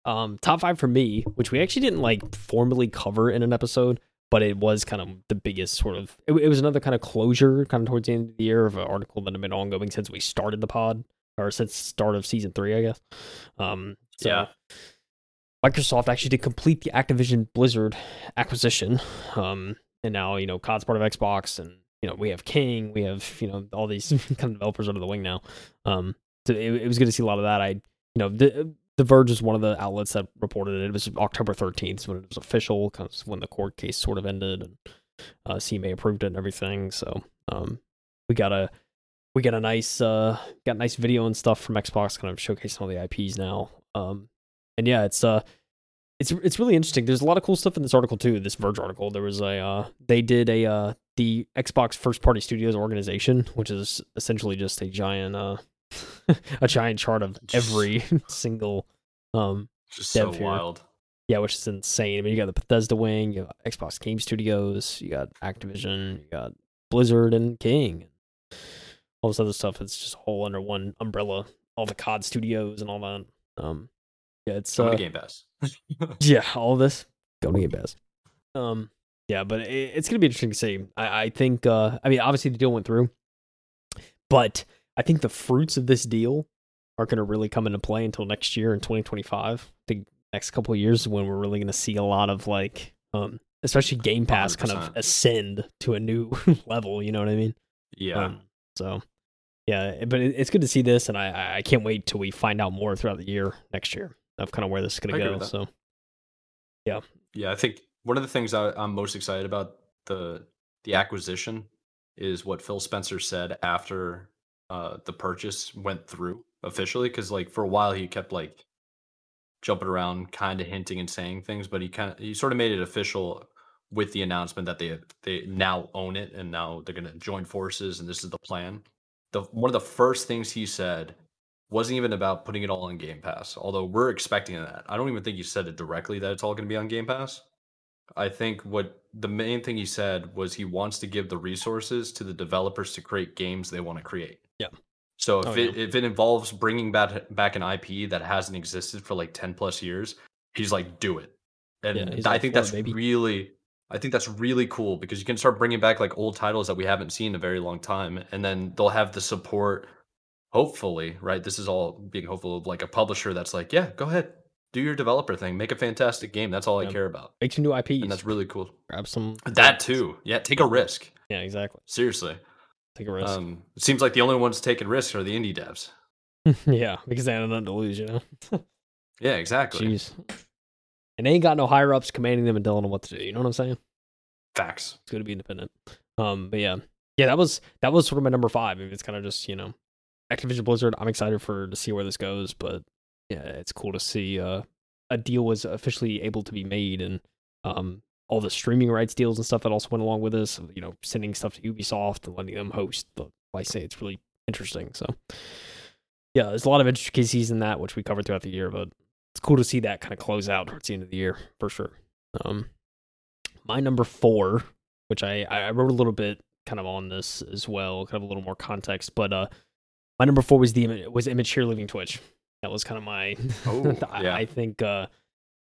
[SPEAKER 2] um, top five for me, which we actually didn't like formally cover in an episode, but it was kind of the biggest sort of. It, it was another kind of closure, kind of towards the end of the year, of an article that had been ongoing since we started the pod, or since start of season three, I guess. Um, so
[SPEAKER 1] Yeah.
[SPEAKER 2] Microsoft actually did complete the Activision Blizzard acquisition, um, and now you know COD's part of Xbox, and you know we have King, we have you know all these kind of developers under the wing now. Um, so it, it was good to see a lot of that. I you know the the Verge is one of the outlets that reported it. It was October 13th when it was official, because when the court case sort of ended, and uh, CMA approved it and everything. So um, we got a we got a nice uh got nice video and stuff from Xbox, kind of showcasing all the IPs now. Um, and yeah, it's uh it's it's really interesting. There's a lot of cool stuff in this article too. This Verge article. There was a uh, they did a uh, the Xbox First Party Studios organization, which is essentially just a giant uh a giant chart of every single um
[SPEAKER 1] Just
[SPEAKER 2] Dev
[SPEAKER 1] so
[SPEAKER 2] here.
[SPEAKER 1] wild.
[SPEAKER 2] yeah, which is insane. I mean, you got the Bethesda wing, you got Xbox Game Studios, you got Activision, you got Blizzard and King, all this other stuff. It's just all under one umbrella. All the COD studios and all that. Um, yeah, it's
[SPEAKER 1] So
[SPEAKER 2] uh,
[SPEAKER 1] many Game Pass.
[SPEAKER 2] yeah, all this go to Game Pass. Um, yeah, but it, it's gonna be interesting to see. I, I think. Uh, I mean, obviously the deal went through, but I think the fruits of this deal aren't gonna really come into play until next year in 2025. I think next couple of years when we're really gonna see a lot of like, um, especially Game Pass kind of ascend to a new level. You know what I mean?
[SPEAKER 1] yeah.
[SPEAKER 2] Um, so. Yeah, but it's good to see this, and I- I I can't wait till we find out more throughout the year next year of kind of where this is gonna go. So
[SPEAKER 1] yeah, Yeah, I think one of the things I, I'm most excited about the the acquisition is what Phil Spencer said after uh, the purchase went through officially. Because like for a while he kept like jumping around, kind of hinting and saying things, but he kind of he sort of made it official with the announcement that they they now own it and now they're going to join forces and this is the plan. the one of the first things he said wasn't even about putting it all on Game Pass. Although we're expecting that. I don't even think he said it directly that it's all going to be on Game Pass. I think what the main thing he said was he wants to give the resources to the developers to create games they want to create.
[SPEAKER 2] Yeah.
[SPEAKER 1] So if
[SPEAKER 2] Oh,
[SPEAKER 1] it
[SPEAKER 2] yeah.
[SPEAKER 1] if it involves bringing back back an IP that hasn't existed for like 10 plus years, he's like do it. And
[SPEAKER 2] Yeah,
[SPEAKER 1] I
[SPEAKER 2] all
[SPEAKER 1] think that's
[SPEAKER 2] baby.
[SPEAKER 1] really I think that's really cool because you can start bringing back like old titles that we haven't seen in a very long time and then they'll have the support hopefully, right? This is all being hopeful of like a publisher that's like, yeah, go ahead. Do your developer thing. Make a fantastic game. That's all I care about.
[SPEAKER 2] Make some new IPs.
[SPEAKER 1] And that's really cool.
[SPEAKER 2] grab some
[SPEAKER 1] That too. Yeah, take a risk.
[SPEAKER 2] Yeah, exactly.
[SPEAKER 1] Seriously.
[SPEAKER 2] Take a risk.
[SPEAKER 1] Um, it seems like the only ones taking risks are the indie devs.
[SPEAKER 2] yeah, because they had nothing to lose, you know.
[SPEAKER 1] Yeah, exactly.
[SPEAKER 2] Jeez. And they ain't got no higher ups commanding them and telling them what to do. You know what I'm saying?
[SPEAKER 1] Facts.
[SPEAKER 2] It's good to be independent. Um, but yeah, yeah, that was that was sort of my number five. It's kind of just you know, Activision Blizzard. I'm excited for to see where this goes, but yeah, it's cool to see uh, a deal was officially able to be made, and um, all the streaming rights deals and stuff that also went along with this. You know, sending stuff to Ubisoft and letting them host the license. It's really interesting. So yeah, there's a lot of intricacies in that which we covered throughout the year, but it's cool to see that kind of close out towards the end of the year for sure. Um, my number four, which I I wrote a little bit kind of on this as well, kind of a little more context, but uh, my number four was the was Emmett Shear leaving Twitch. That was kind of my.
[SPEAKER 1] Oh,
[SPEAKER 2] I,
[SPEAKER 1] yeah.
[SPEAKER 2] I think uh,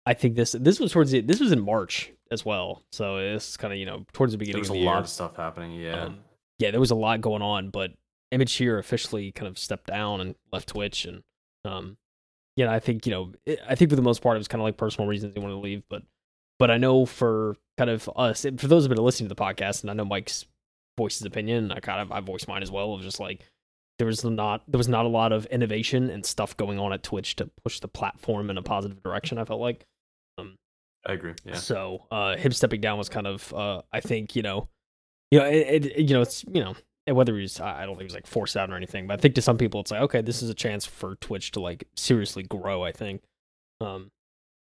[SPEAKER 2] I think this this was towards the this was in March as well, so it's kind of you know towards the beginning.
[SPEAKER 1] There
[SPEAKER 2] was
[SPEAKER 1] a
[SPEAKER 2] the
[SPEAKER 1] lot
[SPEAKER 2] year.
[SPEAKER 1] of stuff happening. Yeah.
[SPEAKER 2] Um, yeah, there was a lot going on, but Emmett Shear officially kind of stepped down and left Twitch, and um, yeah, I think you know, it, I think for the most part it was kind of like personal reasons he wanted to leave, but but I know for kind of us, for those who've been listening to the podcast, and I know Mike's voiced his opinion, I kind of I voiced mine as well of just like there was not there was not a lot of innovation and stuff going on at Twitch to push the platform in a positive direction. I felt like.
[SPEAKER 1] I agree. Yeah.
[SPEAKER 2] So uh, him stepping down was kind of, uh, I think, you know, you know, it, it, you know, it's you know, whether he's, I I don't think he was like forced out or anything, but I think to some people it's like, okay, this is a chance for Twitch to like seriously grow. I think, um,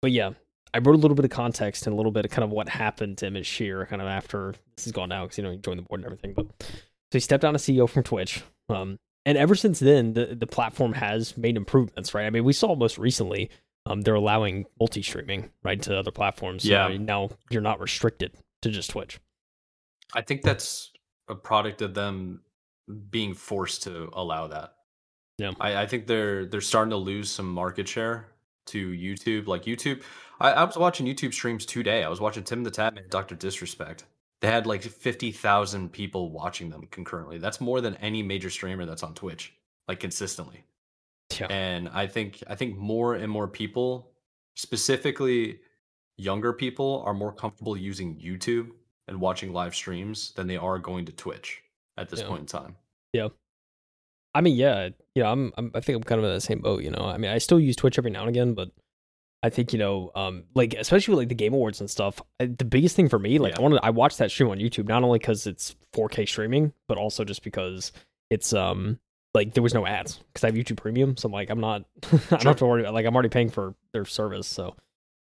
[SPEAKER 2] but yeah, I wrote a little bit of context and a little bit of kind of what happened to Emmett Shear kind of after this is gone now because you know he joined the board and everything, but so he stepped down as CEO from Twitch. Um, and ever since then, the the platform has made improvements, right? I mean, we saw most recently um, they're allowing multi-streaming right to other platforms. So
[SPEAKER 1] Yeah.
[SPEAKER 2] now you're not restricted to just Twitch.
[SPEAKER 1] I think that's a product of them being forced to allow that.
[SPEAKER 2] Yeah.
[SPEAKER 1] I, I think they're they're starting to lose some market share to YouTube. Like YouTube, I, I was watching YouTube streams today. I was watching Tim the Tatman, Doctor Disrespect. They had like fifty thousand people watching them concurrently. That's more than any major streamer that's on Twitch, like consistently.
[SPEAKER 2] Yeah.
[SPEAKER 1] And I think I think more and more people, specifically younger people, are more comfortable using YouTube and watching live streams than they are going to Twitch at this
[SPEAKER 2] Yeah.
[SPEAKER 1] point in time. Yeah.
[SPEAKER 2] I mean, yeah, yeah. I'm, I'm, I think I'm kind of in the same boat. You know, I mean, I still use Twitch every now and again, but I think you know, um, like especially with like the Game Awards and stuff. I, the biggest thing for me, like
[SPEAKER 1] Yeah.
[SPEAKER 2] I wanted, I watched that stream on YouTube not only because it's 4K streaming, but also just because it's um like there was no ads because I have YouTube Premium, so I'm like I'm not, I don't
[SPEAKER 1] Sure.
[SPEAKER 2] have to worry. Like I'm already paying for their service, so.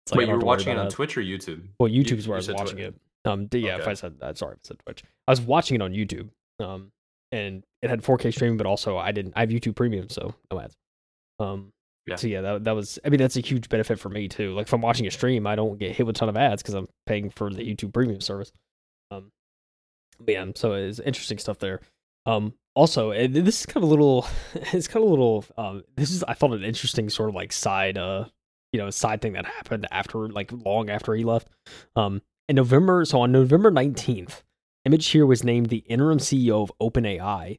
[SPEAKER 2] It's like,
[SPEAKER 1] Wait, you were watching it on
[SPEAKER 2] ads.
[SPEAKER 1] Twitch or YouTube?
[SPEAKER 2] Well,
[SPEAKER 1] You-
[SPEAKER 2] YouTube's where
[SPEAKER 1] you
[SPEAKER 2] I was watching
[SPEAKER 1] Twitch.
[SPEAKER 2] it. Um, yeah, if I said that, sorry, if I said Twitch. I was watching it on YouTube. Um, and it had 4K streaming, but also I didn't. I have YouTube Premium, so no ads. Um,
[SPEAKER 1] Yeah.
[SPEAKER 2] so yeah, that that was. I mean, that's a huge benefit for me too. Like if I'm watching a stream, I don't get hit with a ton of ads because I'm paying for the YouTube Premium service. Um, but yeah, so it's interesting stuff there. Um, also, and this is kind of a little. It's kind of a little. Um, this is I thought an interesting sort of like side. Uh, you know, side thing that happened after like long after he left. Um, in November, so on November 19th, Emmett Shear was named the interim CEO of OpenAI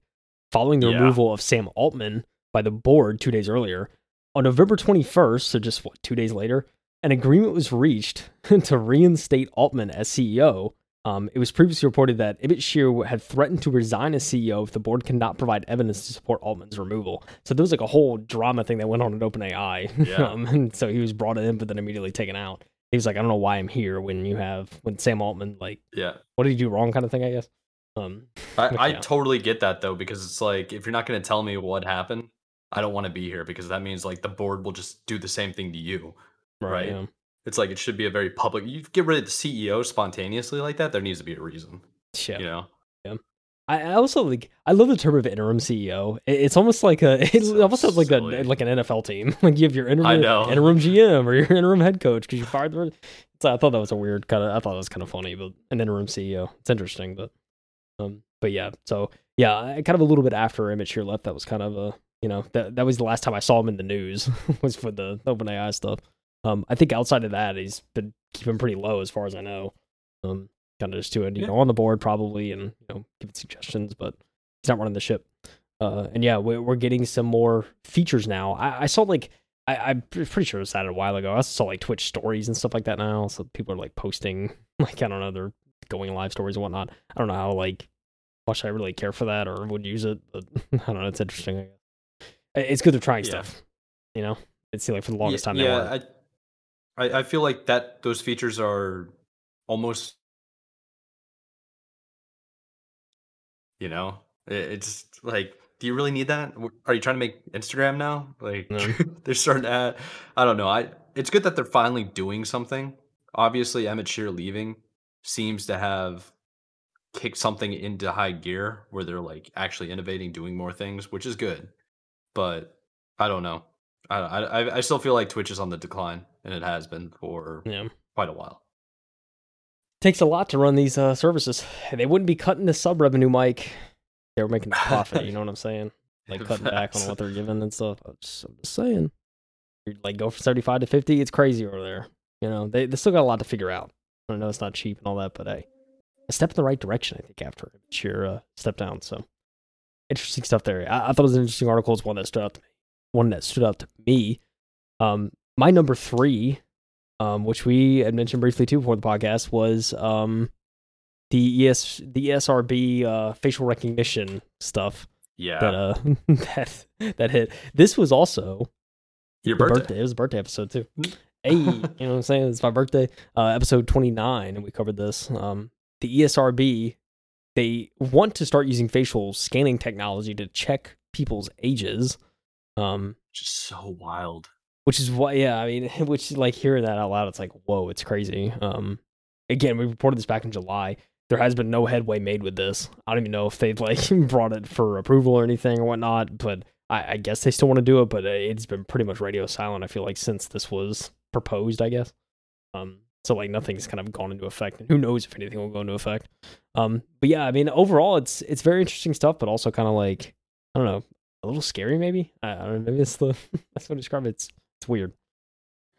[SPEAKER 2] following the
[SPEAKER 1] Yeah.
[SPEAKER 2] removal of Sam Altman by the board two days earlier. On November 21st, so just what, two days later, an agreement was reached to reinstate Altman as CEO. Um, it was previously reported that Emmett Shear had threatened to resign as CEO if the board cannot provide evidence to support Altman's removal. So there was like a whole drama thing that went on at OpenAI.
[SPEAKER 1] Yeah.
[SPEAKER 2] um, and so he was brought in, but then immediately taken out. He was like, I don't know why I'm here when you have when Sam Altman like
[SPEAKER 1] Yeah.
[SPEAKER 2] what did he do wrong kind of thing, I guess. Um
[SPEAKER 1] I, I
[SPEAKER 2] yeah.
[SPEAKER 1] totally get that though, because it's like if you're not going to tell me what happened, I don't want to be here because that means like the board will just do the same thing to you. Right.
[SPEAKER 2] yeah.
[SPEAKER 1] It's like it should be a very public. You get rid of the CEO spontaneously like that. There needs to be a reason.
[SPEAKER 2] Yeah.
[SPEAKER 1] You know.
[SPEAKER 2] I also like I love the term of interim CEO. It's almost like a it so almost sounds like a like an NFL team. Like you have your interim interim GM or your interim head coach because you fired the. So I thought that was a weird kind of. I thought it was kind of funny, but an interim CEO. It's interesting, but um, but yeah. So yeah, kind of a little bit after Emmett Shear left, that was kind of a you know that that was the last time I saw him in the news was for the OpenAI stuff. Um, I think outside of that, he's been keeping pretty low as far as I know. Um, kind of just doing, you yeah. know, on the board probably and, you know, giving suggestions, but he's not running the ship. Uh, and yeah, we're, we're getting some more features now. I, I saw like, I, am pretty sure it was that a while ago. I saw like Twitch stories and stuff like that now. So people are like posting, like, I don't know, they're going live stories and whatnot. I don't know how, like, much I really care for that or would use it, but I don't know. It's interesting. It's good they're trying yeah. stuff, you know? it's like for the longest
[SPEAKER 1] yeah,
[SPEAKER 2] time.
[SPEAKER 1] Yeah, I, I feel like that those features are almost You know, it's like, do you really need that? Are you trying to make Instagram now? Like, no. they're starting to add, I don't know. I it's good that they're finally doing something. Obviously, Emmett Shear leaving seems to have kicked something into high gear where they're like actually innovating, doing more things, which is good. But I don't know. I I, I still feel like Twitch is on the decline, and it has been for yeah. quite a while
[SPEAKER 2] takes a lot to run these uh, services. They wouldn't be cutting the sub revenue, Mike. They were making a profit. you know what I'm saying? Like cutting back on what they're giving and stuff. I'm just, I'm just saying. like go from 75 to 50. It's crazy over there. You know, they they still got a lot to figure out. I know it's not cheap and all that, but hey, a step in the right direction. I think after Shear uh, step down. So interesting stuff there. I, I, thought it was an interesting article. It's one that stood out to me. One that stood out to me. Um, my number three um, which we had mentioned briefly too before the podcast, was um, the ES the ESRB uh, facial recognition stuff.
[SPEAKER 1] Yeah,
[SPEAKER 2] that uh, that that hit. This was also
[SPEAKER 1] your birthday.
[SPEAKER 2] birthday. It was a birthday episode too. hey, you know what I'm saying? It's my birthday. Uh, episode 29, and we covered this. Um, the ESRB they want to start using facial scanning technology to check people's ages. Um,
[SPEAKER 1] just so wild.
[SPEAKER 2] which is why yeah i mean which like hearing that out loud it's like whoa it's crazy. Um again we reported this back in july. There has been no headway made with this. I don't even know if they've like brought it for approval or anything or whatnot but i, I guess they still want to do it but it's been pretty much radio silent i feel like since this was proposed i guess. Um so like nothing's kind of gone into effect and who knows if anything will go into effect um but yeah i mean overall it's it's very interesting stuff but also kind of like i don't know a little scary maybe i, I don't know maybe it's the that's what I describe it. it's it's weird.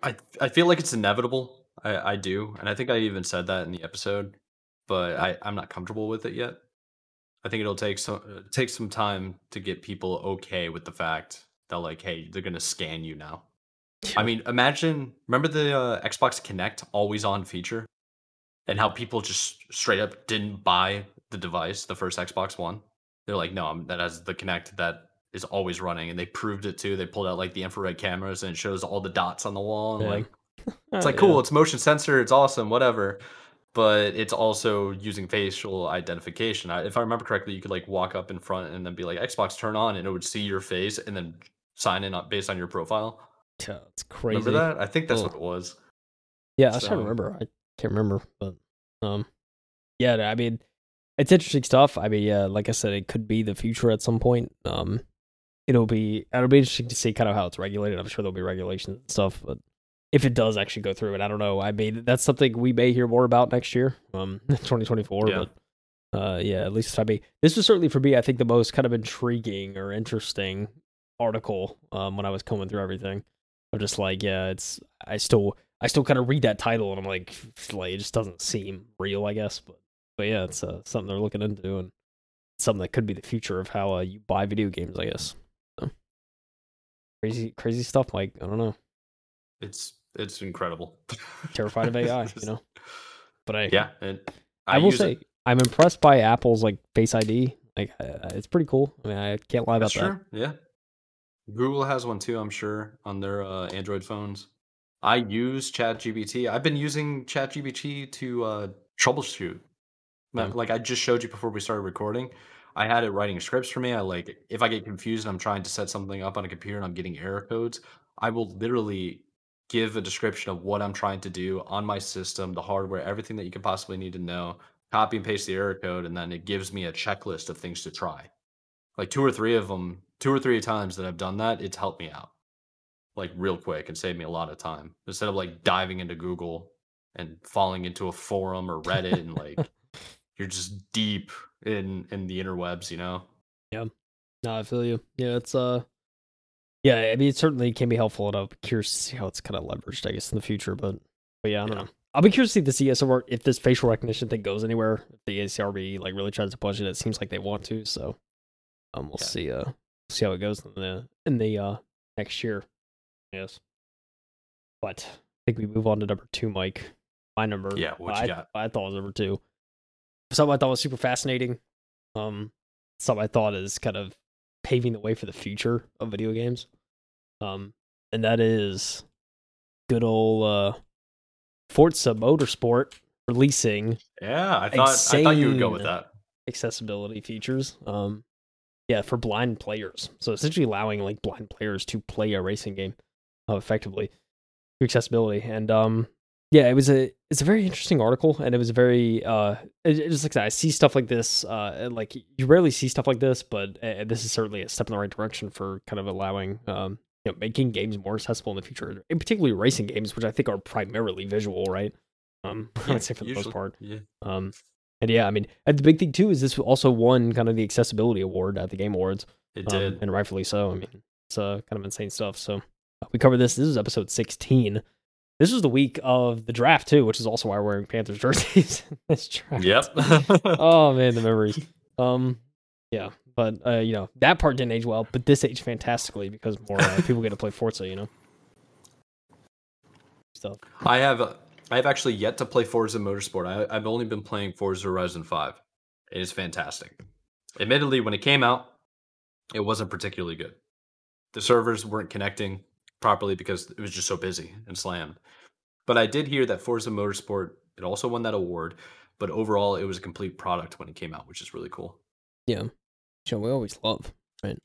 [SPEAKER 1] I I feel like it's inevitable. I, I do, and I think I even said that in the episode, but I I'm not comfortable with it yet. I think it'll take some take some time to get people okay with the fact that like, hey, they're gonna scan you now. I mean, imagine remember the uh, Xbox Kinect always on feature, and how people just straight up didn't buy the device, the first Xbox One. They're like, no, I'm, that has the Kinect that is always running, and they proved it too. They pulled out like the infrared cameras and it shows all the dots on the wall, and yeah. like it's like cool. Yeah. It's motion sensor. It's awesome. Whatever. But it's also using facial identification. I, if I remember correctly, you could like walk up in front and then be like Xbox turn on, and it would see your face and then sign in based on your profile.
[SPEAKER 2] Yeah, it's crazy.
[SPEAKER 1] Remember that? I think that's Ugh. what it was.
[SPEAKER 2] Yeah, I was trying to remember. I can't remember, but um, yeah. I mean, it's interesting stuff. I mean, yeah, like I said, it could be the future at some point. Um, it'll be it'll be interesting to see kind of how it's regulated. I'm sure there'll be regulations and stuff, but if it does actually go through, and I don't know, I mean that's something we may hear more about next year, um, 2024. Yeah. But uh, yeah, at least I mean this was certainly for me. I think the most kind of intriguing or interesting article um, when I was coming through everything. I'm just like, yeah, it's I still I still kind of read that title and I'm like, like it just doesn't seem real, I guess. But but yeah, it's uh, something they're looking into and something that could be the future of how uh, you buy video games, I guess. Crazy crazy stuff like i don't know.
[SPEAKER 1] It's it's incredible.
[SPEAKER 2] Terrified of ai you know? But i
[SPEAKER 1] yeah
[SPEAKER 2] i, I will say it. i'm impressed by apple's like face id like uh, it's pretty cool. I mean i can't lie about
[SPEAKER 1] That's that. yeah google has one too i'm sure on their uh, android phones i use ChatGPT i've been using ChatGPT to uh, troubleshoot yeah. like i just showed you before we started recording I had it writing scripts for me. I like if I get confused and I'm trying to set something up on a computer and I'm getting error codes, I will literally give a description of what I'm trying to do on my system, the hardware, everything that you could possibly need to know, copy and paste the error code, and then it gives me a checklist of things to try. Like two or three of them, two or three times that I've done that, it's helped me out like real quick and saved me a lot of time instead of like diving into Google and falling into a forum or Reddit and like you're just deep in in the interwebs, you know.
[SPEAKER 2] Yeah. No, I feel you. Yeah, it's uh yeah, I mean it certainly can be helpful and I'm curious to see how it's kind of leveraged, I guess, in the future. But but yeah, I don't
[SPEAKER 1] Yeah.
[SPEAKER 2] know. I'll be curious to see the CSR if this facial recognition thing goes anywhere. If the ESRB like really tries to push it, it seems like they want to. So um, we'll
[SPEAKER 1] Yeah.
[SPEAKER 2] see. Uh, see how it goes in the in the uh next year. Yes. But I think we move on to number two, Mike. My number.
[SPEAKER 1] Yeah, what you
[SPEAKER 2] I,
[SPEAKER 1] got?
[SPEAKER 2] I thought was number two. Something I thought was super fascinating. Um, something I thought is kind of paving the way for the future of video games. Um, and that is good old uh Forza Motorsport releasing
[SPEAKER 1] Yeah, I thought I thought you would go with that.
[SPEAKER 2] accessibility features. Um, yeah, for blind players. So essentially allowing like blind players to play a racing game uh, effectively through accessibility. And um, yeah, it was a it's a very interesting article, and it was very uh, it, it's just like that. I see stuff like this. Uh, like you rarely see stuff like this, but uh, this is certainly a step in the right direction for kind of allowing um, you know, making games more accessible in the future, and particularly racing games, which I think are primarily visual, right? Um, I would say for the most part.
[SPEAKER 1] Yeah.
[SPEAKER 2] Um, and yeah, I mean, and the big thing too is this also won kind of the accessibility award at the Game Awards,
[SPEAKER 1] It
[SPEAKER 2] um,
[SPEAKER 1] did.
[SPEAKER 2] and rightfully so. I mean, it's uh, kind of insane stuff. So uh, we covered this. This is episode sixteen. This was the week of the draft too, which is also why we're wearing Panthers jerseys. this draft.
[SPEAKER 1] Yep.
[SPEAKER 2] oh man, the memories. Um, yeah, but uh, you know that part didn't age well, but this aged fantastically because more uh, people get to play Forza. You know, stuff.
[SPEAKER 1] I have I have actually yet to play Forza Motorsport. I, I've only been playing Forza Horizon Five. It is fantastic. Admittedly, when it came out, it wasn't particularly good. The servers weren't connecting properly because it was just so busy and slammed. But I did hear that Forza Motorsport it also won that award. But overall, it was a complete product when it came out, which is really cool.
[SPEAKER 2] Yeah, which we always love, right?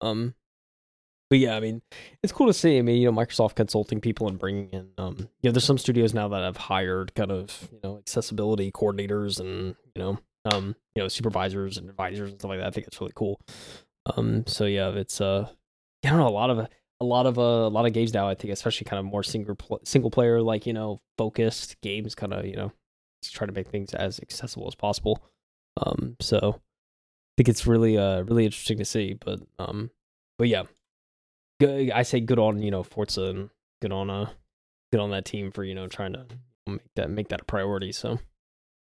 [SPEAKER 2] Um, but yeah, I mean, it's cool to see. I mean, you know, Microsoft consulting people and bringing in, um, you know, there's some studios now that have hired kind of, you know, accessibility coordinators and you know, um, you know, supervisors and advisors and stuff like that. I think it's really cool. Um, so yeah, it's uh, I don't know, a lot of a lot of uh, a lot of games now. I think, especially kind of more single pl- single player, like you know, focused games, kind of you know, just try to make things as accessible as possible. Um, so I think it's really uh really interesting to see. But um, but yeah, good, I say good on you know Forza and good on uh good on that team for you know trying to make that make that a priority. So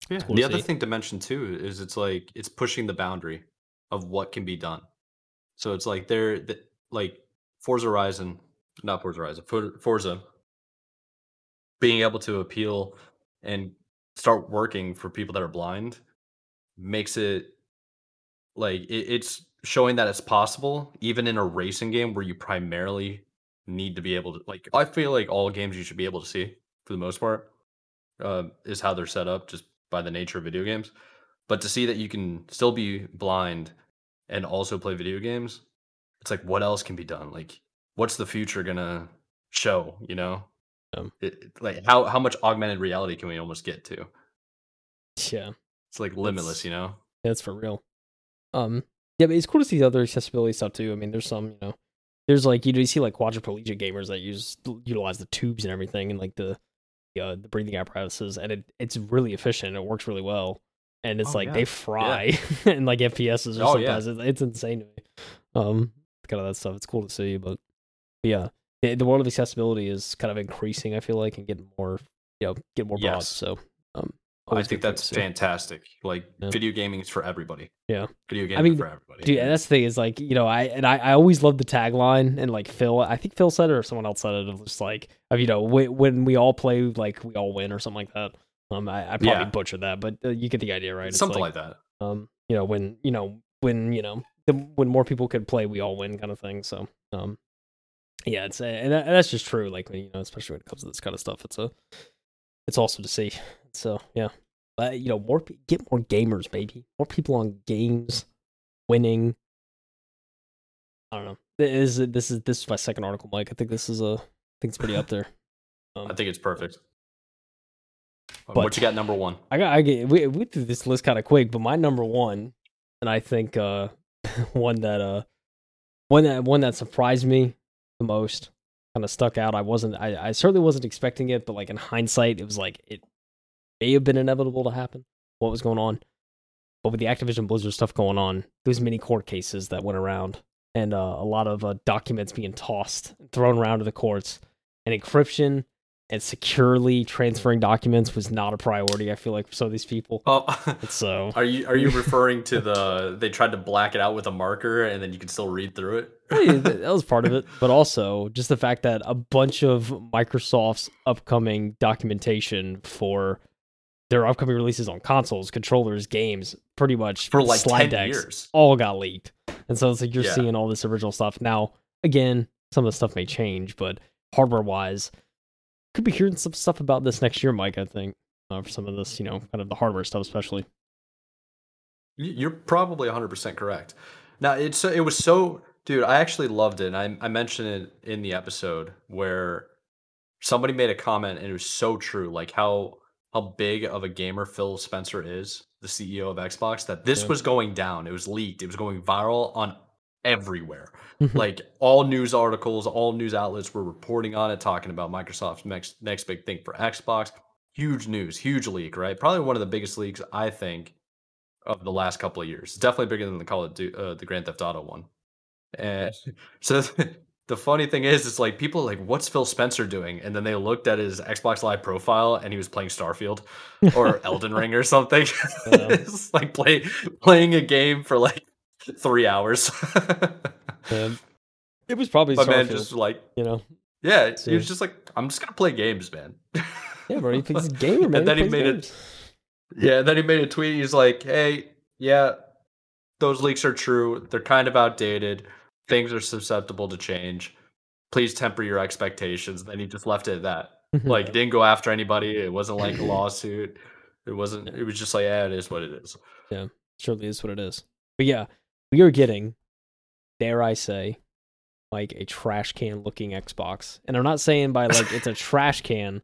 [SPEAKER 1] Yeah.
[SPEAKER 2] cool
[SPEAKER 1] the other
[SPEAKER 2] see.
[SPEAKER 1] thing to mention too is it's like it's pushing the boundary of what can be done. So it's like they're th- like Forza Horizon, not Forza Horizon, For- Forza being able to appeal and start working for people that are blind makes it like it, it's showing that it's possible even in a racing game where you primarily need to be able to like i feel like all games you should be able to see for the most part uh, is how they're set up just by the nature of video games. But to see that you can still be blind and also play video games it's like what else can be done? Like what's the future gonna show you know?
[SPEAKER 2] Um.
[SPEAKER 1] it, like how how much augmented reality can we almost get to?
[SPEAKER 2] Yeah,
[SPEAKER 1] it's like limitless
[SPEAKER 2] That's-
[SPEAKER 1] you know?
[SPEAKER 2] That's for real. Um, yeah, but it's cool to see the other accessibility stuff too. I mean, there's some you know, there's like you know you see like quadriplegic gamers that use utilize the tubes and everything and like the the, uh, the breathing apparatuses, and it it's really efficient. It works really well, and it's
[SPEAKER 1] Oh,
[SPEAKER 2] like
[SPEAKER 1] yeah.
[SPEAKER 2] they fry and like FPSs or
[SPEAKER 1] Oh, yeah.
[SPEAKER 2] sometimes. It's, it's insane to me. Um, kind of that stuff. It's cool to see, but yeah, the, the world of accessibility is kind of increasing. I feel like and getting more, you know, getting more broad.
[SPEAKER 1] Yes.
[SPEAKER 2] So, um,
[SPEAKER 1] I think
[SPEAKER 2] good for it
[SPEAKER 1] that's fantastic. Like
[SPEAKER 2] Yeah.
[SPEAKER 1] video gaming is for everybody.
[SPEAKER 2] Yeah.
[SPEAKER 1] Video gaming I
[SPEAKER 2] mean,
[SPEAKER 1] for everybody.
[SPEAKER 2] Dude, and that's the thing is like you know I and I, I always love the tagline and like Phil I think Phil said it or someone else said it of just like of you know when, when we all play like we all win or something like that. Um, I, I probably
[SPEAKER 1] Yeah.
[SPEAKER 2] butchered that, but uh, you get the idea, right? It's
[SPEAKER 1] Something like, that.
[SPEAKER 2] um you know when you know when you know the, when more people could play we all win kind of thing. So um yeah, it's and, that, and that's just true. Like when you know especially when it comes to this kind of stuff, it's a it's awesome to see. So yeah, but you know more get more gamers, baby. More people on games, winning. I don't know. This is this is this is my second article, Mike. I think this is a I think it's pretty up there. Um,
[SPEAKER 1] I think it's perfect. But, what you got number one?
[SPEAKER 2] I got I get we we threw this list kind of quick, but my number one, and I think uh one that uh one that one that surprised me the most, kind of stuck out. I wasn't I, I certainly wasn't expecting it, but like in hindsight, it was like it may have been inevitable to happen. What was going on? But with the Activision Blizzard stuff going on, those many court cases that went around, and uh, a lot of uh, documents being tossed, thrown around to the courts, and encryption and securely transferring documents was not a priority. I feel like for some of these people.
[SPEAKER 1] Oh,
[SPEAKER 2] So
[SPEAKER 1] are you are you referring to the they tried to black it out with a marker and then you could still read through it?
[SPEAKER 2] that was part of it, but also just the fact that a bunch of Microsoft's upcoming documentation for their upcoming releases on consoles, controllers, games, pretty much
[SPEAKER 1] For like
[SPEAKER 2] slide
[SPEAKER 1] 10
[SPEAKER 2] decks,
[SPEAKER 1] years.
[SPEAKER 2] all got leaked. And so it's like you're
[SPEAKER 1] Yeah.
[SPEAKER 2] seeing all this original stuff. Now, again, some of the stuff may change, but hardware wise, could be hearing some stuff about this next year, Mike, I think. Uh, for some of this, you know, kind of the hardware stuff, especially.
[SPEAKER 1] You're probably 100% correct. Now, it's it was so dude, I actually loved it. And I I mentioned it in the episode where somebody made a comment and it was so true like how how big of a gamer Phil Spencer is, the CEO of Xbox, that this
[SPEAKER 2] Yeah.
[SPEAKER 1] was going down. It was leaked. It was going viral on everywhere.
[SPEAKER 2] Hmm.
[SPEAKER 1] like all news articles, all news outlets were reporting on it, talking about Microsoft's next next big thing for Xbox. Huge news, huge leak, right? Probably one of the biggest leaks I think of the last couple of years. Definitely bigger than the Call of Du- uh, the Grand Theft Auto one. And so the funny thing is, it's like people are like, "What's Phil Spencer doing?" And then they looked at his Xbox Live profile, and he was playing Starfield or Elden Ring or something. It's like play, playing a game for like three hours.
[SPEAKER 2] Um, it was probably
[SPEAKER 1] My man just like,
[SPEAKER 2] you know.
[SPEAKER 1] yeah, he was just like, I'm just gonna play games, man.
[SPEAKER 2] Yeah, bro, he- he's a gamer, man.
[SPEAKER 1] And then he
[SPEAKER 2] plays
[SPEAKER 1] made it. Yeah, and then he made a tweet. He's like, "Hey, yeah, those leaks are true. They're kind of outdated. Things are susceptible to change. Please temper your expectations." Then he just left it at that. Like, didn't go after anybody. It wasn't like a lawsuit. It wasn't. It was just like, yeah, it is what it is.
[SPEAKER 2] Yeah, surely is what it is. But yeah, we are getting, dare I say, like a trash can looking Xbox. And I'm not saying by like it's a trash can,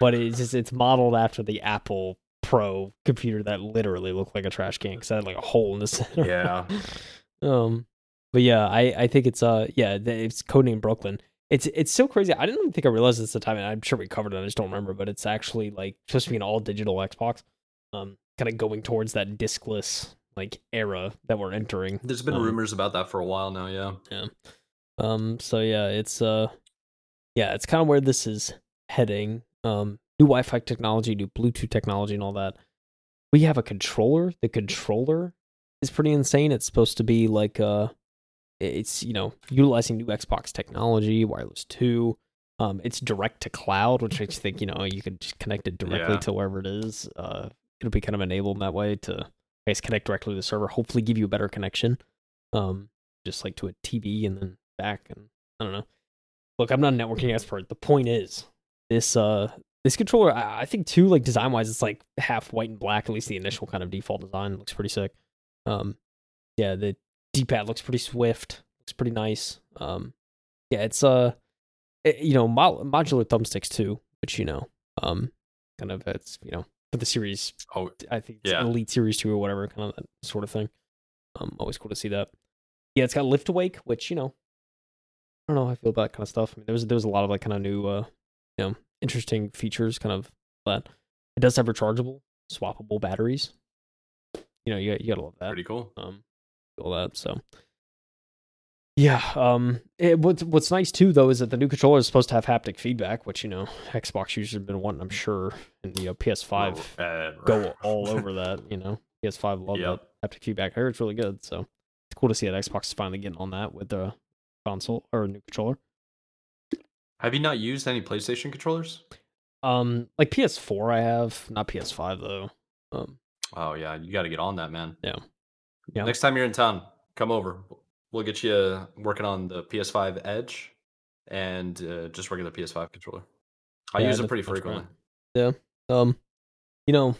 [SPEAKER 2] but it's just it's modeled after the Apple Pro computer that literally looked like a trash can because it had like a hole in the center.
[SPEAKER 1] Yeah.
[SPEAKER 2] um. But yeah, I I think it's uh yeah it's codenamed Brooklyn. It's it's so crazy. I didn't even think I realized this at the time, and I'm sure we covered it. I just don't remember. But it's actually like supposed to be an all digital Xbox. Um, kind of going towards that diskless like era that we're entering.
[SPEAKER 1] There's been
[SPEAKER 2] Um,
[SPEAKER 1] rumors about that for a while now. Yeah. Yeah.
[SPEAKER 2] Um, so yeah, it's uh, yeah, it's kind of where this is heading. Um, new Wi-Fi technology, new Bluetooth technology, and all that. We have a controller. The controller is pretty insane. It's supposed to be like uh, it's you know utilizing new Xbox technology, wireless two. Um, it's direct to cloud, which makes you think you know you could just connect it directly
[SPEAKER 1] Yeah.
[SPEAKER 2] to wherever it is. Uh, it'll be kind of enabled in that way to Connect directly to the server. Hopefully, give you a better connection. Um, just like to a TV and then back and I don't know. Look, I'm not a networking expert. The point is, this uh this controller, I, I think too, like design wise, it's like half white and black. At least the initial kind of default design looks pretty sick. Um, yeah, the D-pad looks pretty swift. Looks pretty nice. Um, yeah, it's uh, it- you know, mo- modular thumbsticks too, which you know, um, kind of it's you know for the series
[SPEAKER 1] Oh,
[SPEAKER 2] I think it's
[SPEAKER 1] Yeah.
[SPEAKER 2] Elite Series 2 or whatever, kind of that sort of thing. Um, always cool to see that. Yeah, it's got Lift Awake, which, you know, I don't know how I feel about that kind of stuff. I mean, there was, there was a lot of like kind of new, uh, you know, interesting features, kind of that. It does have rechargeable, swappable batteries. You know, you, you gotta love that
[SPEAKER 1] pretty cool.
[SPEAKER 2] um all that so yeah um it, what's what's nice too though is that the new controller is supposed to have haptic feedback which you know xbox users have been wanting i'm sure and you know ps5
[SPEAKER 1] Uh,
[SPEAKER 2] go all over that you know ps5 love
[SPEAKER 1] Yep.
[SPEAKER 2] that haptic feedback i heard it's really good so it's cool to see that xbox is finally getting on that with the console or new controller
[SPEAKER 1] Have you not used any PlayStation controllers?
[SPEAKER 2] um like ps4 i have not ps5 though um
[SPEAKER 1] Oh yeah, you got to get on that, man.
[SPEAKER 2] Yeah. Yeah.
[SPEAKER 1] Next time you're in town, come over. We'll get you uh, working on the PS5 Edge and uh, just regular PS5 controller. I
[SPEAKER 2] Yeah,
[SPEAKER 1] use
[SPEAKER 2] it
[SPEAKER 1] pretty frequently.
[SPEAKER 2] Yeah. um you know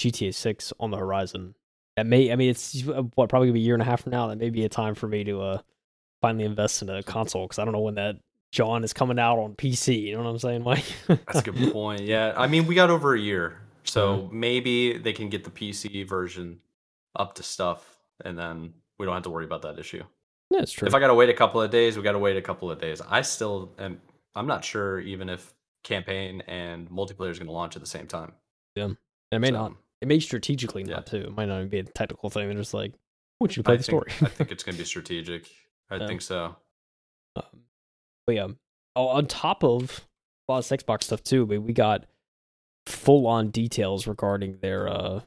[SPEAKER 2] gta 6 on the horizon that may i mean it's uh, what probably gonna be a year and a half from now that may be a time for me to uh finally invest in a console because i don't know when that john is coming out on pc you know what i'm saying mike
[SPEAKER 1] That's a good point. Yeah, I mean, we got over a year. So maybe they can get the PC version up to stuff, and then we don't have to worry about that issue.
[SPEAKER 2] Yeah, it's true.
[SPEAKER 1] If I gotta wait a couple of days, we gotta wait a couple of days. I still am. I'm not sure even if campaign and multiplayer is gonna launch at the same time.
[SPEAKER 2] and it may
[SPEAKER 1] So,
[SPEAKER 2] not. It may strategically
[SPEAKER 1] Yeah.
[SPEAKER 2] not too. It might not even be a technical thing. They're just like, want you play
[SPEAKER 1] I
[SPEAKER 2] the
[SPEAKER 1] think,
[SPEAKER 2] story.
[SPEAKER 1] I think it's gonna be strategic. I
[SPEAKER 2] Yeah.
[SPEAKER 1] think so.
[SPEAKER 2] Um, but yeah, oh, on top of a lot of Xbox stuff too, but we got full on details regarding their uh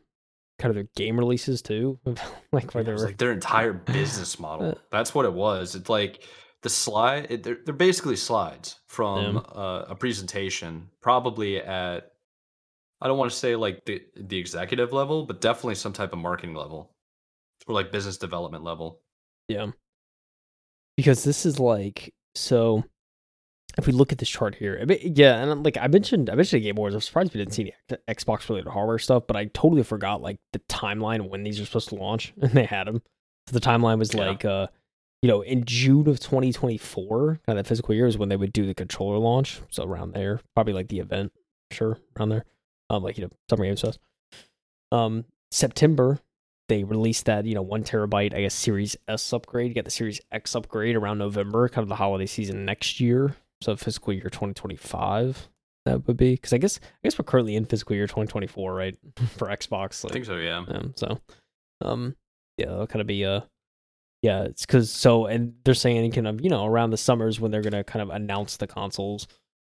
[SPEAKER 2] kind of their game releases too, like where
[SPEAKER 1] Yeah,
[SPEAKER 2] they
[SPEAKER 1] it was
[SPEAKER 2] were.
[SPEAKER 1] like their entire business model.
[SPEAKER 2] Uh,
[SPEAKER 1] That's what it was. It's like the slide. It, they're, they're basically slides from uh, a presentation, probably at. I don't want to say like the the executive level, but definitely some type of marketing level, or like business development level.
[SPEAKER 2] Yeah. Because this is like so if we look at this chart here, I mean, yeah, and like I mentioned I mentioned Game Awards, I'm surprised we didn't see any Xbox related hardware stuff, but I totally forgot like the timeline when these are supposed to launch and they had them. So the timeline was
[SPEAKER 1] Yeah.
[SPEAKER 2] like uh you know, in June of 2024, kind of that physical year is when they would do the controller launch. So around there, probably like the event, sure, around there. Um, like you know, Summer Games Fest. Um, September, they released that you know one terabyte I guess Series S upgrade. You get the Series X upgrade around November, kind of the holiday season next year. So fiscal year 2025 that would be because I guess I guess we're currently in fiscal year 2024, right? For Xbox,
[SPEAKER 1] I think so. Yeah.
[SPEAKER 2] um, so, um, yeah, that'll kind of be uh, yeah, it's because so, and they're saying kind of you know around the summers when they're gonna kind of announce the consoles.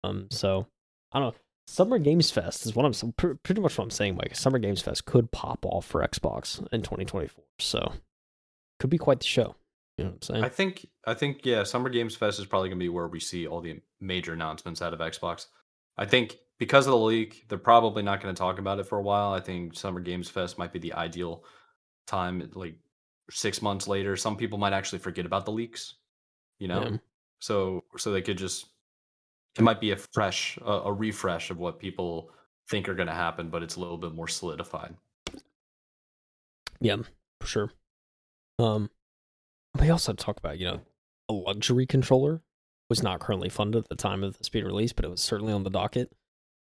[SPEAKER 2] Um, so I don't know. Summer Games Fest is what I'm pr- pretty much what I'm saying. Like Summer Games Fest could pop off for Xbox in 2024, so could be quite the show. You know what I'm saying?
[SPEAKER 1] I think I think yeah, Summer Games Fest is probably gonna be where we see all the major announcements out of Xbox. I think because of the leak, they're probably not gonna talk about it for a while. I think Summer Games Fest might be the ideal time, like six months later. Some people might actually forget about the leaks, you know.
[SPEAKER 2] Yeah.
[SPEAKER 1] So so they could just it might be a fresh a, a refresh of what people think are gonna happen, but it's a little bit more solidified.
[SPEAKER 2] Yeah, for sure. Um, we also talk about you know a luxury controller was not currently funded at the time of the speed release, but it was certainly on the docket.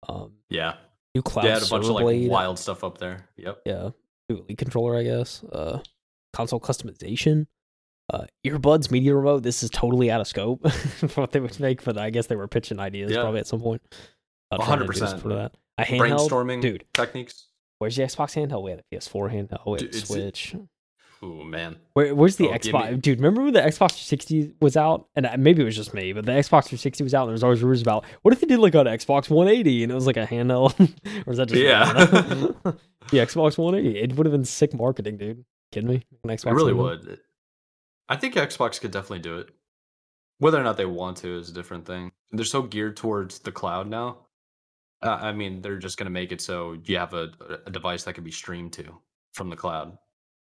[SPEAKER 2] Um,
[SPEAKER 1] Yeah.
[SPEAKER 2] new cloud
[SPEAKER 1] They had a bunch of like wild stuff up there. Yep.
[SPEAKER 2] yeah, new elite controller, I guess. Uh, console customization, uh, earbuds, media remote. This is totally out of scope for what they would make, but I guess they were pitching ideas
[SPEAKER 1] Yeah.
[SPEAKER 2] probably at some point. Trying to do
[SPEAKER 1] 100%.
[SPEAKER 2] something For that, a handheld,
[SPEAKER 1] Brainstorming
[SPEAKER 2] dude.
[SPEAKER 1] techniques.
[SPEAKER 2] Where's the Xbox handheld? We had a PS4 handheld. We had
[SPEAKER 1] Dude,
[SPEAKER 2] a
[SPEAKER 1] it's-
[SPEAKER 2] Switch.
[SPEAKER 1] Oh man.
[SPEAKER 2] Where, where's the
[SPEAKER 1] Oh,
[SPEAKER 2] Xbox? Dude, remember when the Xbox 360 was out? And uh, maybe it was just me, but the Xbox 360 was out. And there was always rumors about what if they did like an Xbox 180 and it was like a handheld? or is that just?
[SPEAKER 1] Yeah.
[SPEAKER 2] the Xbox 180. It would have been sick marketing, dude. Kidding me? An Xbox
[SPEAKER 1] It really
[SPEAKER 2] handheld?
[SPEAKER 1] would. I think Xbox could definitely do it. Whether or not they want to is a different thing. They're so geared towards the cloud now. Uh, I mean, they're just going to make it so you have a, a device that can be streamed to from the cloud.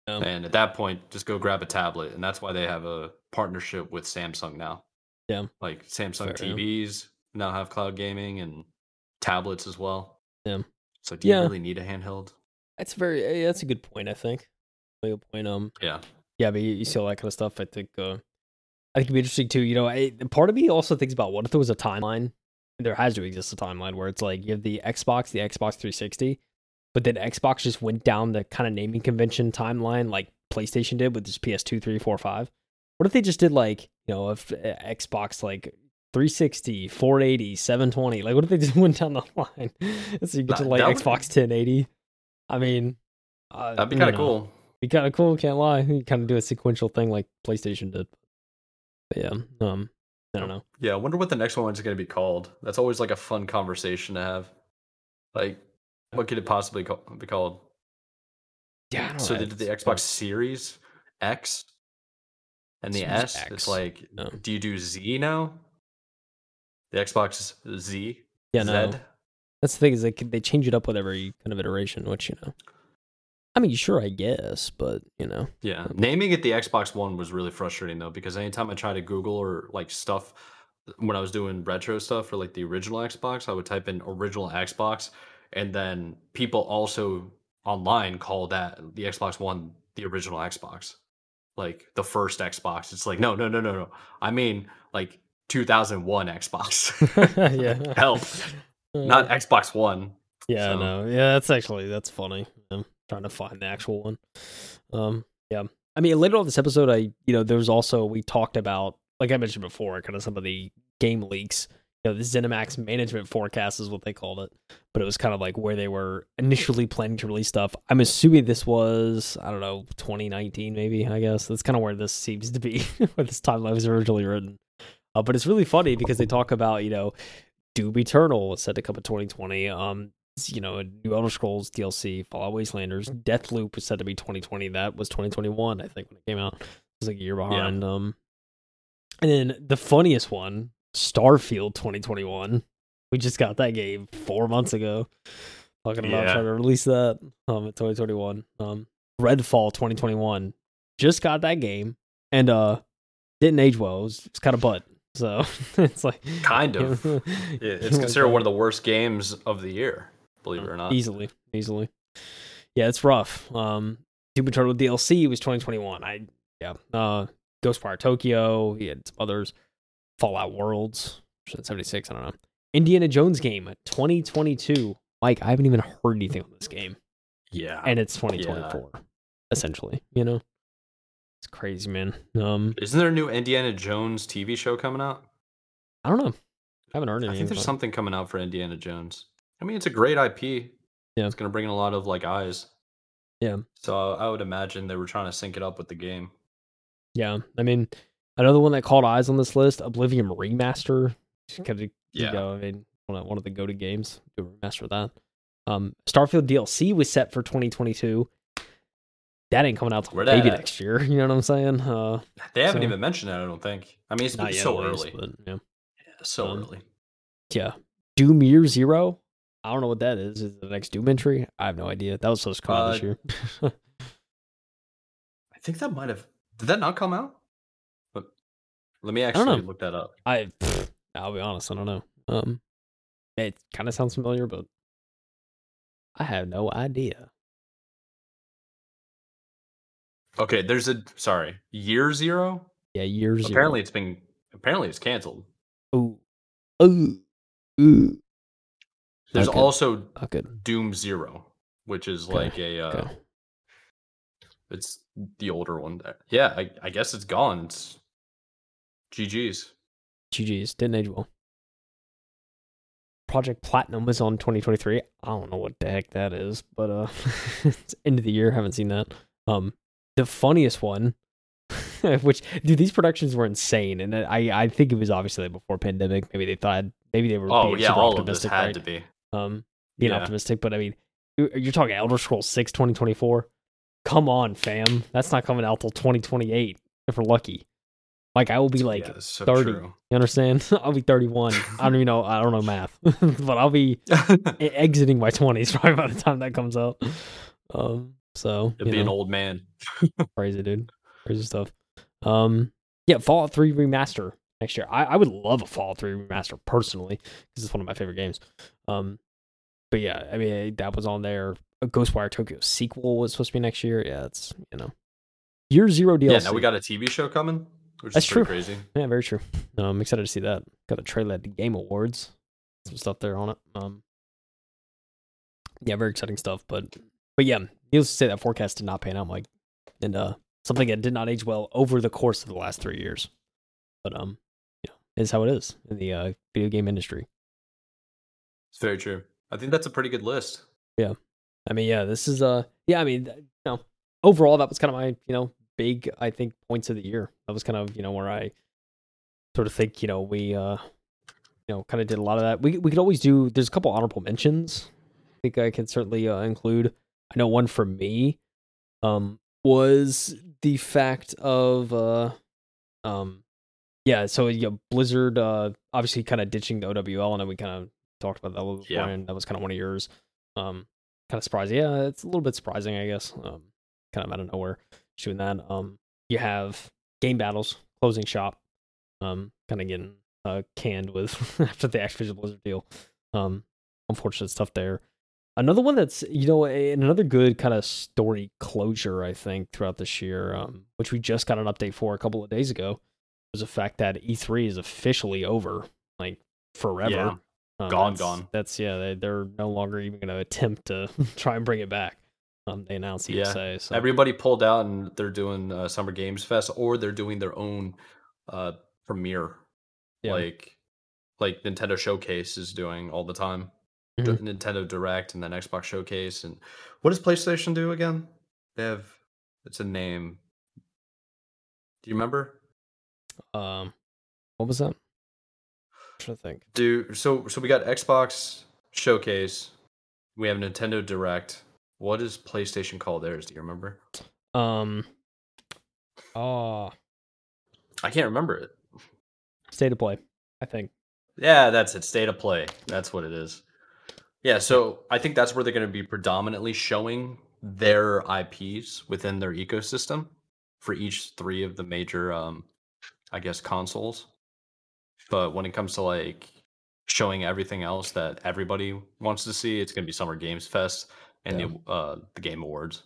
[SPEAKER 2] Yeah.
[SPEAKER 1] And at that point, just go grab a tablet. And that's why they have a partnership with Samsung now.
[SPEAKER 2] Yeah.
[SPEAKER 1] Like Samsung
[SPEAKER 2] Fair, yeah.
[SPEAKER 1] TVs now have cloud gaming and tablets as well.
[SPEAKER 2] Yeah.
[SPEAKER 1] So do you
[SPEAKER 2] Yeah.
[SPEAKER 1] really need a handheld?
[SPEAKER 2] That's very. eh, That's a good point. I think. Good point. Um.
[SPEAKER 1] Yeah.
[SPEAKER 2] Yeah, but you, you see all that kind of stuff. I think. Uh, I think it'd be interesting too. You know, I, part of me also thinks about what if there was a timeline. There has to exist a timeline where it's like you have the Xbox, the Xbox 360, but then Xbox just went down the kind of naming convention timeline like PlayStation did with just PS2, 3, 4, 5. What if they just did like you know if uh, Xbox like 360, 480, 720? Like what if they just went down the line? so you get to like
[SPEAKER 1] that would-
[SPEAKER 2] Xbox 1080. I mean, uh,
[SPEAKER 1] That'd be kind of cool.
[SPEAKER 2] be kind of cool. Can't lie. You kind of do a sequential thing like PlayStation did. But yeah, um, I don't know.
[SPEAKER 1] Yeah, I wonder what the next one is going to be called. That's always like a fun conversation to have. Like, what could it possibly ca- be called?
[SPEAKER 2] Yeah, I don't
[SPEAKER 1] So
[SPEAKER 2] know.
[SPEAKER 1] they did the Xbox Series X and the
[SPEAKER 2] Series
[SPEAKER 1] S.
[SPEAKER 2] X.
[SPEAKER 1] It's like,
[SPEAKER 2] No.
[SPEAKER 1] do you do Z now? The Xbox Z.
[SPEAKER 2] Yeah, no.
[SPEAKER 1] Z?
[SPEAKER 2] That's the thing is they they change it up with every kind of iteration, which you know. I mean, sure, I guess, but you know,
[SPEAKER 1] Yeah, naming it the Xbox One was really frustrating though because anytime I try to Google or like stuff when I was doing retro stuff for like the original Xbox, I would type in original Xbox, and then people also online call that the Xbox One the original Xbox, like the first Xbox. It's like no, no, no, no, no. I mean like 2001 Xbox.
[SPEAKER 2] yeah,
[SPEAKER 1] Help, not Xbox One.
[SPEAKER 2] Yeah,
[SPEAKER 1] So-
[SPEAKER 2] no, yeah, that's actually that's funny. I'm trying to find the actual one. Um, yeah, I mean, later on this episode, I you know, there was also we talked about like I mentioned before, kind of some of the game leaks. You know, the ZeniMax management forecast is what they called it, but it was kind of like where they were initially planning to release stuff. I'm assuming this was I don't know 2019 maybe. I guess that's kind of where this seems to be, where this timeline was originally written. Uh, but it's really funny because they talk about you know Doom Eternal was set to come in 2020. Um, you know, new Elder Scrolls DLC, Fallout Wastelanders, Deathloop was said to be 2020. That was 2021, I think, when it came out. It was like a year behind. Um, and then the funniest one, Starfield 2021. We just got that game four months ago. Talking about
[SPEAKER 1] Yeah.
[SPEAKER 2] trying to release that um in 2021. Um, Redfall 2021. Just got that game and uh didn't age well. It was, it's kind of butt. So it's like
[SPEAKER 1] Kind of. It- It's considered one of the worst games of the year, believe it or not.
[SPEAKER 2] Easily, easily. Yeah, it's rough. Um, Doom Eternal DLC was 2021. I yeah. Uh, Ghostwire Tokyo. He had some others. Fallout Worlds. 76. I don't know. Indiana Jones game 2022. Mike, I haven't even heard anything on this game,
[SPEAKER 1] Yeah.
[SPEAKER 2] and it's 2024. Essentially, you know, it's crazy, man. Um,
[SPEAKER 1] Isn't there a new Indiana Jones TV show coming out?
[SPEAKER 2] I don't know. I haven't heard anything.
[SPEAKER 1] I think there's something coming out for Indiana Jones. I mean, it's a great IP.
[SPEAKER 2] Yeah.
[SPEAKER 1] It's going to bring in a lot of like eyes.
[SPEAKER 2] Yeah.
[SPEAKER 1] So I would imagine they were trying to sync it up with the game.
[SPEAKER 2] Yeah, I mean, another one that caught eyes on this list, Oblivion Remaster. Kind of,
[SPEAKER 1] Yeah.
[SPEAKER 2] you know, I mean, one of, one of the go-to games. Do a remaster of that. Um, Starfield DLC was set for 2022. That ain't coming out till maybe
[SPEAKER 1] at?
[SPEAKER 2] next year. You know what I'm saying? Uh,
[SPEAKER 1] They haven't
[SPEAKER 2] So-
[SPEAKER 1] even mentioned that. I don't think. I mean, it's
[SPEAKER 2] not
[SPEAKER 1] been so
[SPEAKER 2] least,
[SPEAKER 1] early.
[SPEAKER 2] but, yeah.
[SPEAKER 1] Yeah, so
[SPEAKER 2] Um,
[SPEAKER 1] early.
[SPEAKER 2] yeah. Doom Year Zero. I don't know what that is. Is it the next Doom entry? I have no idea. That was supposed to come out this
[SPEAKER 1] Uh,
[SPEAKER 2] year.
[SPEAKER 1] I think that might have. Did that not come out? Let me actually look that up.
[SPEAKER 2] I, I'll be honest. I don't know. Um, it kind of sounds familiar, but I have no idea.
[SPEAKER 1] Okay, there's a sorry year zero.
[SPEAKER 2] Yeah, Year Zero.
[SPEAKER 1] Apparently, it's been apparently it's canceled.
[SPEAKER 2] Oh, Ooh. Ooh.
[SPEAKER 1] There's
[SPEAKER 2] Okay.
[SPEAKER 1] also
[SPEAKER 2] Not.
[SPEAKER 1] Doom Zero, which is
[SPEAKER 2] Okay,
[SPEAKER 1] like a. Uh,
[SPEAKER 2] okay.
[SPEAKER 1] It's the older one. Yeah, I, I guess it's gone. It's GG's.
[SPEAKER 2] GG's. Didn't age well. Project Platinum was on 2023. I don't know what the heck that is, but uh it's end of the year. Haven't seen that. Um the funniest one which dude these productions were insane and I I think it was obviously before pandemic. Maybe they thought maybe they were
[SPEAKER 1] Oh
[SPEAKER 2] being
[SPEAKER 1] yeah, all of this
[SPEAKER 2] optimistic,
[SPEAKER 1] had
[SPEAKER 2] right?
[SPEAKER 1] to be.
[SPEAKER 2] Um being
[SPEAKER 1] Yeah.
[SPEAKER 2] optimistic, but I mean you're talking Elder Scrolls 6 2024. Come on, fam. That's not coming out till 2028 if we're lucky. Like I will be like
[SPEAKER 1] yeah, so
[SPEAKER 2] 30.
[SPEAKER 1] true.
[SPEAKER 2] You understand? I'll be 31. I don't even know. I don't know math, but I'll be exiting my 20s probably by the time that comes out. Um, so
[SPEAKER 1] It'd be an old man.
[SPEAKER 2] crazy, dude. Crazy stuff. Um, yeah, Fallout 3 remaster next year. I, I would love a Fallout 3 remaster personally because it's one of my favorite games. Um, but yeah, I mean that was on there. A Ghostwire Tokyo sequel was supposed to be next year. Yeah, it's you know, Year Zero DLC.
[SPEAKER 1] Yeah, now we got a TV show coming, which
[SPEAKER 2] That's
[SPEAKER 1] is
[SPEAKER 2] true.
[SPEAKER 1] crazy.
[SPEAKER 2] Yeah, very true. No, I'm excited to see that. Got a trailer at the Game Awards. Some stuff there on it. Um, yeah, very exciting stuff. But but yeah, needless to say, that forecast did not pan out, Mike, and uh, something that did not age well over the course of the last three years. But um, you know, is how it is in the uh, video game industry.
[SPEAKER 1] It's very true. I think that's a pretty good list.
[SPEAKER 2] Yeah, I mean, yeah, this is uh, yeah, I mean, you know, overall, that was kind of my you know big I think points of the year. That was kind of you know where I sort of think you know we uh, you know, kind of did a lot of that. We we could always do. There's a couple honorable mentions. I think I can certainly uh, include. I know one for me, um, was the fact of uh, um, yeah. So yeah, Blizzard uh, obviously kind of ditching the OWL, and then we kind of talked about that a little bit
[SPEAKER 1] Yeah.
[SPEAKER 2] before, and that was kind of one of yours. Um, kind of surprising. Yeah, it's a little bit surprising, I guess. Um, kind of out of nowhere doing that. Um, you have GameBattles closing shop. Um, kind of getting uh canned with after the Activision Blizzard deal. Um, unfortunate stuff there. Another one that's you know another good kind of story closure I think throughout this year, um, which we just got an update for a couple of days ago, was the fact that E3 is officially over, like forever.
[SPEAKER 1] Yeah.
[SPEAKER 2] Um,
[SPEAKER 1] Gone,
[SPEAKER 2] that's,
[SPEAKER 1] gone.
[SPEAKER 2] That's yeah. They, they're no longer even going to attempt to try and bring it back. Um, they announced
[SPEAKER 1] Yeah.
[SPEAKER 2] ESA. So
[SPEAKER 1] Everybody pulled out and they're doing uh, Summer Games Fest or they're doing their own uh, premiere,
[SPEAKER 2] Yeah.
[SPEAKER 1] like like Nintendo Showcase is doing all the time.
[SPEAKER 2] Mhm.
[SPEAKER 1] Nintendo Direct and then Xbox Showcase and what does PlayStation do again? They have it's a name. Do you remember?
[SPEAKER 2] um, what was that? To think.
[SPEAKER 1] Do so so we got Xbox Showcase. We have Nintendo Direct. What is PlayStation called theirs? Do you remember?
[SPEAKER 2] Um, oh,
[SPEAKER 1] I can't remember it.
[SPEAKER 2] state of play. I think.
[SPEAKER 1] Yeah, that's it. State of play. That's what it is. Yeah, so I think that's where they're going to be predominantly showing their IPs within their ecosystem for each three of the major, um, I guess, consoles. But when it comes to like showing everything else that everybody wants to see, it's going to be Summer Games Fest and
[SPEAKER 2] Yeah.
[SPEAKER 1] the uh, the Game Awards.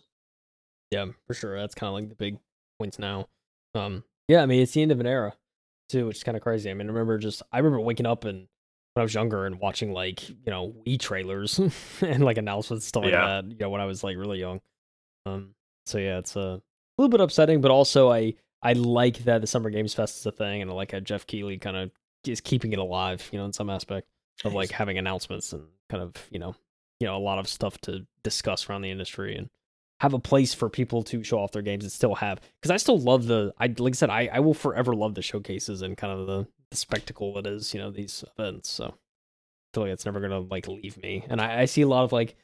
[SPEAKER 2] Yeah, for sure. That's kind of like the big points now. Um, yeah, I mean it's the end of an era too, which is kind of crazy. I mean, I remember just I remember waking up and when I was younger and watching like you know Wii trailers and like announcements and stuff like
[SPEAKER 1] Yeah.
[SPEAKER 2] that. You know, when I was like really young. Um, so yeah, it's a little bit upsetting, but also I I like that the Summer Games Fest is a thing, and I like how Geoff Keighley kind of is keeping it alive. You know, in some aspect of like having announcements and kind of you know you know a lot of stuff to discuss around the industry and have a place for people to show off their games and still have because I still love the I like I said I, I will forever love the showcases and kind of the, the spectacle that is you know these events so I feel like it's never gonna like leave me and I, I see a lot of like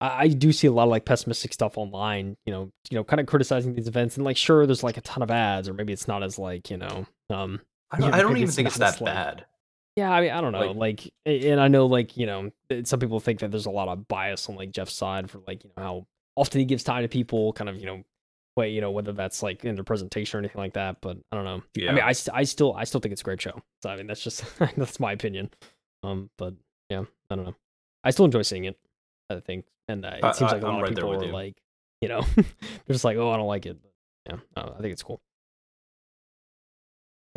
[SPEAKER 2] I, I do see a lot of like pessimistic stuff online you know you know kind of criticizing these events and like sure there's like a ton of ads or maybe it's not as like you know um
[SPEAKER 1] I don't,
[SPEAKER 2] Yeah,
[SPEAKER 1] I don't even think it's that
[SPEAKER 2] like-
[SPEAKER 1] bad.
[SPEAKER 2] Yeah, I mean, I don't know.
[SPEAKER 1] Like-
[SPEAKER 2] Like, and I know, like, you know, some people think that there's a lot of bias on like Jeff's side for like, you know, how often he gives time to people, kind of, you know, way, you know, whether that's like in their presentation or anything like that. But I don't know.
[SPEAKER 1] Yeah.
[SPEAKER 2] I mean, I, I still, I still think it's a great show. So I mean, that's just that's my opinion. Um, but yeah, I don't know. I still enjoy seeing it. I think, and uh, it
[SPEAKER 1] I-
[SPEAKER 2] seems like a
[SPEAKER 1] I'm
[SPEAKER 2] lot
[SPEAKER 1] right
[SPEAKER 2] of
[SPEAKER 1] there
[SPEAKER 2] people are
[SPEAKER 1] you.
[SPEAKER 2] like, you know, they're just like, oh, I don't like it. But yeah, uh, I think it's cool.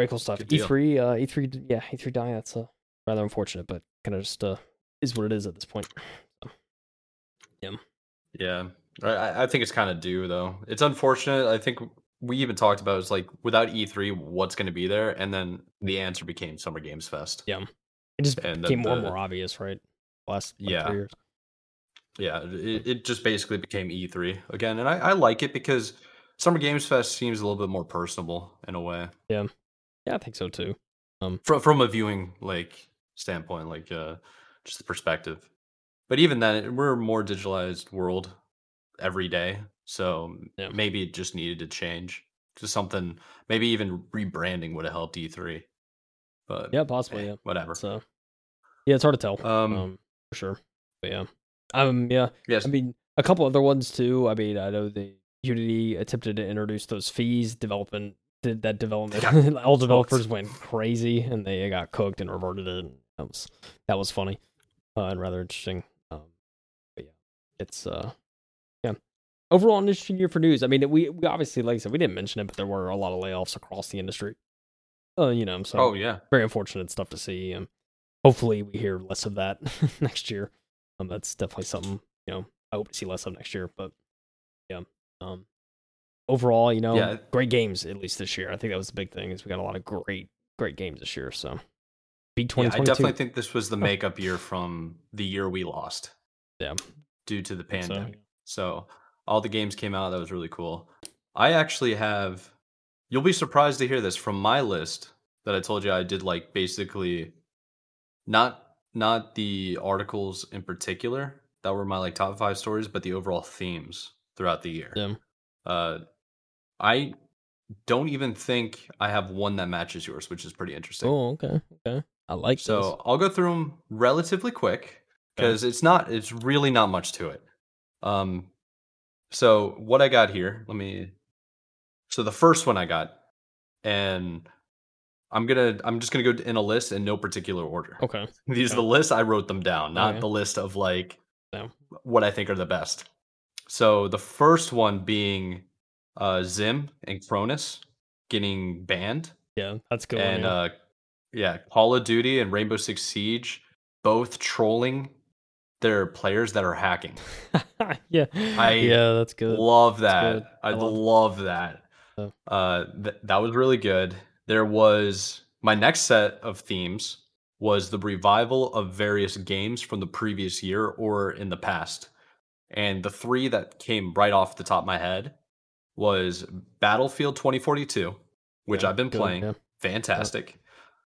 [SPEAKER 2] Very cool stuff. E3, uh, E3, yeah, E3 dying. That's uh, rather unfortunate, but kind of just uh, is what it is at this point.
[SPEAKER 1] Yeah, I- I, I think it's kind of due though. It's unfortunate. I think we even talked about it's like without E3, what's going to be there, and then the answer became Summer Games Fest.
[SPEAKER 2] Yeah. It just
[SPEAKER 1] And the-
[SPEAKER 2] became more and more obvious, right? Last like,
[SPEAKER 1] Yeah.
[SPEAKER 2] three years.
[SPEAKER 1] Yeah, it, it just basically became E3 again, and I, I like it because Summer Games Fest seems a little bit more personable in a way
[SPEAKER 2] Yeah, I think so too.
[SPEAKER 1] Um, from from a viewing like standpoint, like uh, just the perspective. But even then, we're a more digitalized world every day, so
[SPEAKER 2] Yeah.
[SPEAKER 1] maybe it just needed to change to something. Maybe even rebranding would have helped E3. But
[SPEAKER 2] Yeah, possibly.
[SPEAKER 1] eh,
[SPEAKER 2] Yeah.
[SPEAKER 1] whatever.
[SPEAKER 2] So, yeah, it's hard to tell.
[SPEAKER 1] Um,
[SPEAKER 2] Um, for sure. But yeah, um, yeah.
[SPEAKER 1] yes,
[SPEAKER 2] I mean, a couple other ones too. I mean, I know the Unity attempted to introduce those fees. Development did that development.
[SPEAKER 1] got
[SPEAKER 2] All developers went crazy and they got cooked and reverted it. That was that was funny uh, and rather interesting. Um, but yeah, it's uh, yeah. Overall, an interesting year for news. I mean, we we obviously, like I said, we didn't mention it, but there were a lot of layoffs across the industry. Uh, you know, so
[SPEAKER 1] oh yeah,
[SPEAKER 2] very unfortunate stuff to see. Um, hopefully, we hear less of that next year. Um, that's definitely something you know I hope to see less of next year. But yeah, um, overall, you know,
[SPEAKER 1] Yeah.
[SPEAKER 2] great games at least this year. I think that was the big thing is we got a lot of great great games this year. So big
[SPEAKER 1] yeah.
[SPEAKER 2] twenty
[SPEAKER 1] I definitely think this was the makeup year from the year we lost
[SPEAKER 2] Yeah,
[SPEAKER 1] due to the
[SPEAKER 2] so,
[SPEAKER 1] pandemic. So all the games came out. That was really cool. I actually have. You'll be surprised to hear this from my list that I told you I did like basically, not not the articles in particular that were my like top five stories, but the overall themes throughout the year.
[SPEAKER 2] yeah.
[SPEAKER 1] Uh, I don't even think I have one that matches yours, which is pretty interesting.
[SPEAKER 2] Oh, okay, okay. I like
[SPEAKER 1] So
[SPEAKER 2] this.
[SPEAKER 1] I'll go through them relatively quick
[SPEAKER 2] Okay.
[SPEAKER 1] because it's not it's really not much to it. Um so what I got here, let me so the first one I got and I'm gonna I'm just gonna go in a list in no particular order.
[SPEAKER 2] Okay,
[SPEAKER 1] These are the lists I wrote them down, not
[SPEAKER 2] Okay.
[SPEAKER 1] the list of like what I think are the best. So the first one being uh XIM and Cronus getting banned
[SPEAKER 2] yeah, that's good. one,
[SPEAKER 1] and
[SPEAKER 2] yeah.
[SPEAKER 1] uh yeah call of duty and rainbow six siege both trolling their players that are hacking.
[SPEAKER 2] yeah,
[SPEAKER 1] I
[SPEAKER 2] yeah, that's good.
[SPEAKER 1] Love that.
[SPEAKER 2] good.
[SPEAKER 1] I
[SPEAKER 2] I love-
[SPEAKER 1] love that.
[SPEAKER 2] Oh.
[SPEAKER 1] Uh, th- that was really good. There was my next set of themes was the revival of various games from the previous year or in the past. And the three that came right off the top of my head was Battlefield 2042, which
[SPEAKER 2] Yeah,
[SPEAKER 1] I've been
[SPEAKER 2] good,
[SPEAKER 1] playing.
[SPEAKER 2] yeah.
[SPEAKER 1] Fantastic.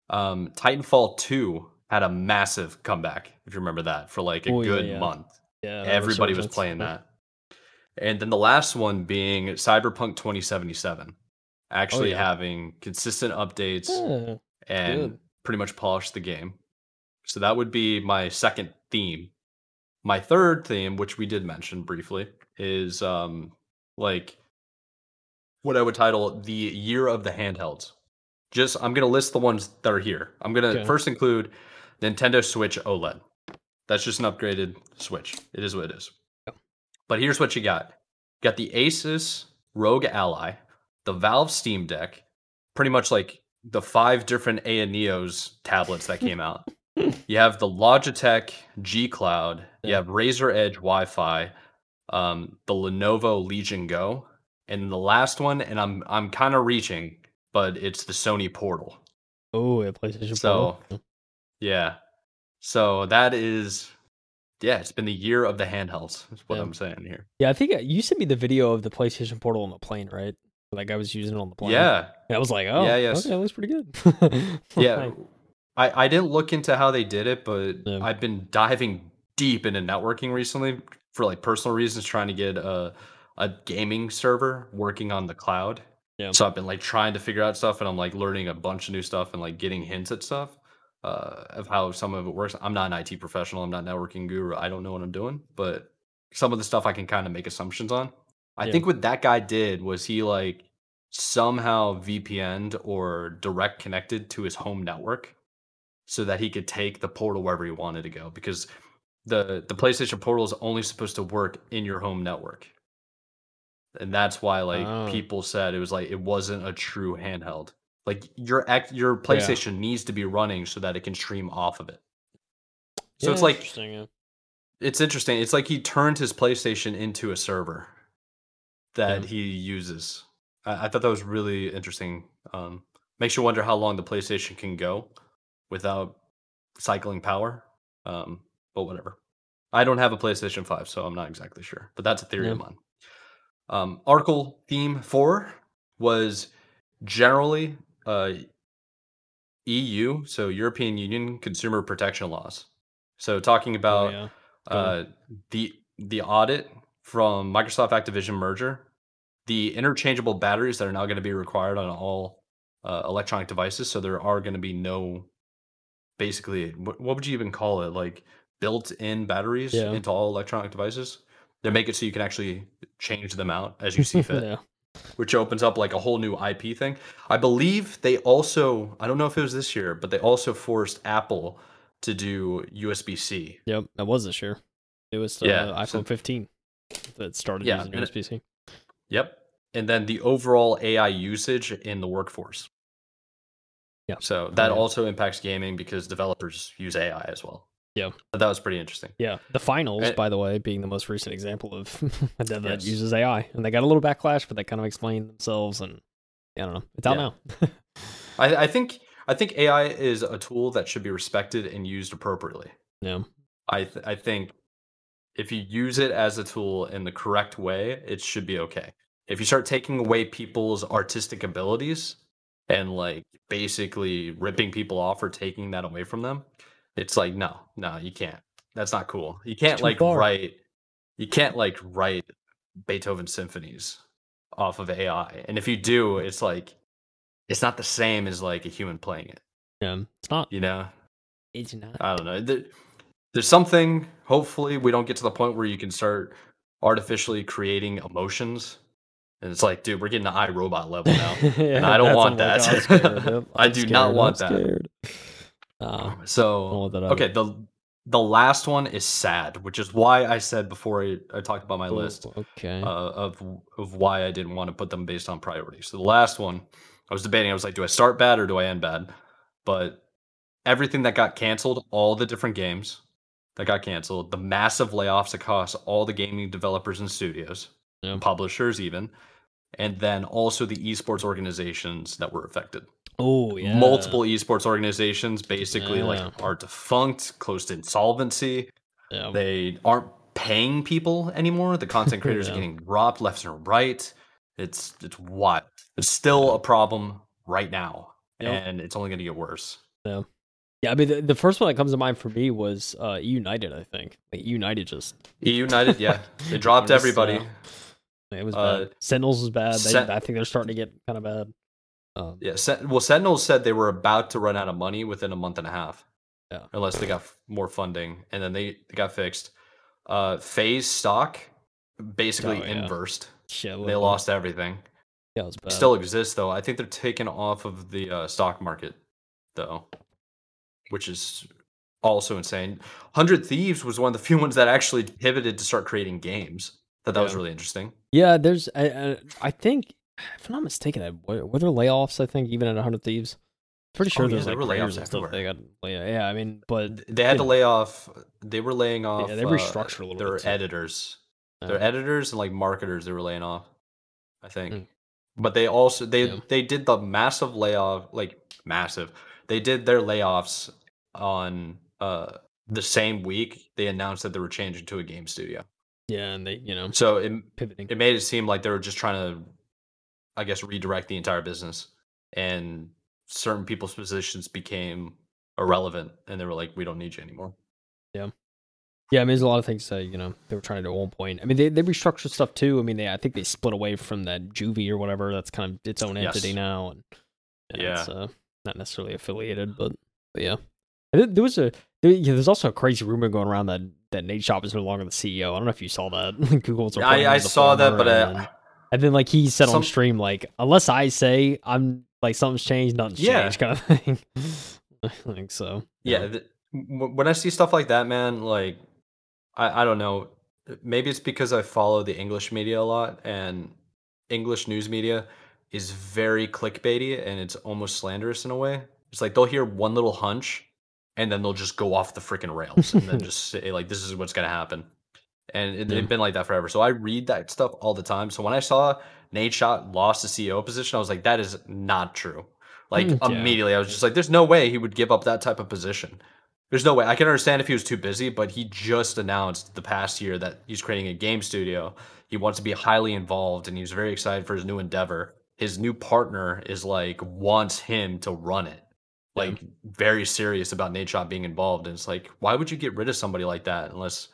[SPEAKER 1] Um, Titanfall 2 had a massive comeback, if you remember that, for like a
[SPEAKER 2] Oh,
[SPEAKER 1] good
[SPEAKER 2] yeah.
[SPEAKER 1] month.
[SPEAKER 2] Yeah,
[SPEAKER 1] Everybody was playing that. And then the last one being Cyberpunk 2077, actually
[SPEAKER 2] yeah.
[SPEAKER 1] having consistent updates
[SPEAKER 2] Yeah,
[SPEAKER 1] and
[SPEAKER 2] good.
[SPEAKER 1] pretty much polished the game. So that would be my second theme. My third theme, which we did mention briefly, is um like what I would title the year of the handhelds. Just I'm gonna list the ones that are here. I'm gonna
[SPEAKER 2] Okay.
[SPEAKER 1] first include Nintendo Switch OLED. That's just an upgraded Switch. It is what it is. But here's what you got. You got the ASUS ROG Ally, the Valve Steam Deck, pretty much like the five different AYANEOs tablets that came out. You have the Logitech G Cloud. You have Razer Edge Wi-Fi, um, the Lenovo Legion Go, and the last one. And I'm I'm kind of reaching, but it's the Sony Portal.
[SPEAKER 2] Oh, yeah, PlayStation
[SPEAKER 1] So-
[SPEAKER 2] Portal.
[SPEAKER 1] Yeah. So that is, yeah, it's been the year of the handhelds. Is what
[SPEAKER 2] Yeah.
[SPEAKER 1] I'm saying here.
[SPEAKER 2] Yeah, I think uh, you sent me the video of the PlayStation Portal on the plane, right? Like I was using it on the plane.
[SPEAKER 1] Yeah,
[SPEAKER 2] And I was like, oh,
[SPEAKER 1] Yeah, yes.
[SPEAKER 2] okay, that looks pretty good.
[SPEAKER 1] yeah. I I didn't look into how they did it, but
[SPEAKER 2] Yeah.
[SPEAKER 1] I've been diving deep into networking recently for like personal reasons, trying to get a a gaming server working on the cloud.
[SPEAKER 2] Yeah.
[SPEAKER 1] So I've been like trying to figure out stuff, and I'm like learning a bunch of new stuff and like getting hints at stuff uh, of how some of it works. I'm not an IT professional. I'm not a networking guru. I don't know what I'm doing, but some of the stuff I can kind of make assumptions on. I
[SPEAKER 2] Yeah.
[SPEAKER 1] think what that guy did was he like somehow VPN'd or direct connected to his home network so that he could take the portal wherever he wanted to go because the the PlayStation Portal is only supposed to work in your home network. And that's why like
[SPEAKER 2] Oh.
[SPEAKER 1] people said it was like it wasn't a true handheld. Like your act your PlayStation needs to be running so that it can stream off of it. So it's like
[SPEAKER 2] interesting, yeah.
[SPEAKER 1] it's interesting. It's like he turned his PlayStation into a server that
[SPEAKER 2] Yeah.
[SPEAKER 1] he uses. I, I thought that was really interesting. Um, makes you wonder how long the PlayStation can go without cycling power. Um, but whatever. I don't have a PlayStation 5, so I'm not exactly sure. But that's a theory of mine. Um, article theme four was generally uh, EU, so European Union consumer protection laws. So talking
[SPEAKER 2] Oh,
[SPEAKER 1] about
[SPEAKER 2] yeah.
[SPEAKER 1] uh, the the audit from Microsoft Activision merger, the interchangeable batteries that are now going to be required on all uh, electronic devices. So there are going to be no, basically, what, what would you even call it? Like built-in batteries
[SPEAKER 2] Yeah.
[SPEAKER 1] into all electronic devices. They make it so you can actually change them out as you see fit
[SPEAKER 2] yeah.
[SPEAKER 1] which opens up like a whole new IP thing. I believe they also, I don't know if it was this year, but they also forced Apple to do USB C.
[SPEAKER 2] Yep, that was this year. It was uh,
[SPEAKER 1] Yeah,
[SPEAKER 2] iPhone
[SPEAKER 1] so-
[SPEAKER 2] 15 that started
[SPEAKER 1] Yeah,
[SPEAKER 2] using USB-C.
[SPEAKER 1] Yep. And then the overall AI usage in the workforce.
[SPEAKER 2] Yeah.
[SPEAKER 1] So that
[SPEAKER 2] yeah.
[SPEAKER 1] also impacts gaming because developers use AI as well.
[SPEAKER 2] Yeah.
[SPEAKER 1] That was pretty interesting.
[SPEAKER 2] Yeah, the finals, by the way, being the most recent example of that, that
[SPEAKER 1] Yes.
[SPEAKER 2] uses AI, and they got a little backlash, but they kind of explained themselves, and I don't know, it's out
[SPEAKER 1] Yeah.
[SPEAKER 2] now.
[SPEAKER 1] I, I think I think AI is a tool that should be respected and used appropriately.
[SPEAKER 2] yeah,
[SPEAKER 1] I th- I think if you use it as a tool in the correct way, it should be okay. If you start taking away people's artistic abilities and like basically ripping people off or taking that away from them, it's like no, no, you can't. That's not cool. You can't like
[SPEAKER 2] far.
[SPEAKER 1] write you can't like write Beethoven symphonies off of AI. And if you do, it's like it's not the same as like a human playing it,
[SPEAKER 2] yeah, it's not.
[SPEAKER 1] you know?
[SPEAKER 2] It's not.
[SPEAKER 1] I don't know. There, there's something. Hopefully, we don't get to the point where you can start artificially creating emotions. And it's like, dude, we're getting to iRobot level now.
[SPEAKER 2] yeah,
[SPEAKER 1] I don't want that.
[SPEAKER 2] Yep,
[SPEAKER 1] I do not want
[SPEAKER 2] I'm
[SPEAKER 1] that.
[SPEAKER 2] scared. Uh,
[SPEAKER 1] so, okay, the the last one is sad, which is why I said before I, I talked about my
[SPEAKER 2] either.
[SPEAKER 1] list
[SPEAKER 2] Okay.
[SPEAKER 1] uh, of of why I didn't want to put them based on priority. So the last one, I was debating. I was like, do I start bad or do I end bad? But everything that got canceled, all the different games that got canceled, the massive layoffs across all the gaming developers and studios,
[SPEAKER 2] Yeah.
[SPEAKER 1] publishers even, and then also the esports organizations that were affected.
[SPEAKER 2] Oh yeah.
[SPEAKER 1] Multiple esports organizations basically
[SPEAKER 2] Yeah.
[SPEAKER 1] like are defunct, close to insolvency.
[SPEAKER 2] Yeah.
[SPEAKER 1] They aren't paying people anymore. The content creators
[SPEAKER 2] Yeah.
[SPEAKER 1] are getting robbed left and right. It's it's what it's still a problem right now,
[SPEAKER 2] Yep.
[SPEAKER 1] and it's only going to get worse.
[SPEAKER 2] Yeah, yeah. I mean the, the first one that comes to mind for me was uh United, I think. Like United just
[SPEAKER 1] E United, yeah, they dropped
[SPEAKER 2] Just,
[SPEAKER 1] everybody.
[SPEAKER 2] uh, it was
[SPEAKER 1] Uh,
[SPEAKER 2] bad. Sentinels was bad. They,
[SPEAKER 1] Sen-
[SPEAKER 2] I think they're starting to get kind of bad. Um,
[SPEAKER 1] Yeah, well, Sentinels said they were about to run out of money within a month and a half.
[SPEAKER 2] Yeah.
[SPEAKER 1] unless they got f- more funding, and then they, they got fixed. Uh, FaZe stock basically
[SPEAKER 2] Oh, yeah.
[SPEAKER 1] inversed.
[SPEAKER 2] shit,
[SPEAKER 1] They lost everything.
[SPEAKER 2] Yeah, it
[SPEAKER 1] still exists though. I think they're taken off of the uh, stock market though, which is also insane. Hundred Thieves was one of the few ones that actually pivoted to start creating games. Thought that was really interesting.
[SPEAKER 2] Yeah, there's. I, I think, if I'm not mistaken, were, were there layoffs? I think even at 100 Thieves. Pretty sure
[SPEAKER 1] Oh, yeah,
[SPEAKER 2] there's
[SPEAKER 1] there
[SPEAKER 2] like
[SPEAKER 1] were layoffs
[SPEAKER 2] and stuff. They got yeah, yeah. I mean, but
[SPEAKER 1] They had to
[SPEAKER 2] know.
[SPEAKER 1] lay off. They were laying off.
[SPEAKER 2] Yeah, they
[SPEAKER 1] uh,
[SPEAKER 2] restructured a little
[SPEAKER 1] Their
[SPEAKER 2] bit,
[SPEAKER 1] editors, their
[SPEAKER 2] uh,
[SPEAKER 1] editors and like marketers. They were laying off. I think,
[SPEAKER 2] Mm.
[SPEAKER 1] but they also they
[SPEAKER 2] Yeah.
[SPEAKER 1] they did the massive layoff, like massive. They did their layoffs on uh the same week. They announced that they were changing to a game studio.
[SPEAKER 2] yeah, and they you know
[SPEAKER 1] So it
[SPEAKER 2] pivoting.
[SPEAKER 1] it made it seem like they were just trying to, I guess, redirect the entire business, and certain people's positions became irrelevant, and they were like, "We don't need you anymore."
[SPEAKER 2] Yeah, Yeah, I mean, there's a lot of things that you know they were trying to do at one point. I mean, they they restructured stuff too. I mean, they I think they split away from that Juvie or whatever. That's kind of its own entity
[SPEAKER 1] Yes.
[SPEAKER 2] now, and
[SPEAKER 1] Yeah.
[SPEAKER 2] it's uh, not necessarily affiliated, but, but yeah. And there- was a there, yeah, there's also a crazy rumor going around that that Nadeshot is no longer the CEO. I don't know if you saw that. Google's
[SPEAKER 1] I, I saw that, but
[SPEAKER 2] and,
[SPEAKER 1] uh,
[SPEAKER 2] and then like he said on stream like unless I say I'm like something's changed, nothing's
[SPEAKER 1] Yeah.
[SPEAKER 2] changed, kind of thing. I think so.
[SPEAKER 1] yeah, th- when I see stuff like that, man, like I, I don't know. Maybe it's because I follow the English media a lot, and English news media is very clickbaity and it's almost slanderous in a way. It's like they'll hear one little hunch, and then they'll just go off the freaking rails and then just say like, "This is what's gonna happen." And it,
[SPEAKER 2] Yeah.
[SPEAKER 1] it's been like that forever. So I read that stuff all the time. So when I saw Nadeshot lost the CEO position, I was like, "That is not true." Like
[SPEAKER 2] Mm, yeah.
[SPEAKER 1] immediately, I was just like, "There's no way he would give up that type of position." There's no way. I can understand if he was too busy, but he just announced the past year that he's creating a game studio. He wants to be highly involved and he's very excited for his new endeavor. His new partner is like wants him to run it. Like very serious about Nadeshot being involved. And it's like, why would you get rid of somebody like that unless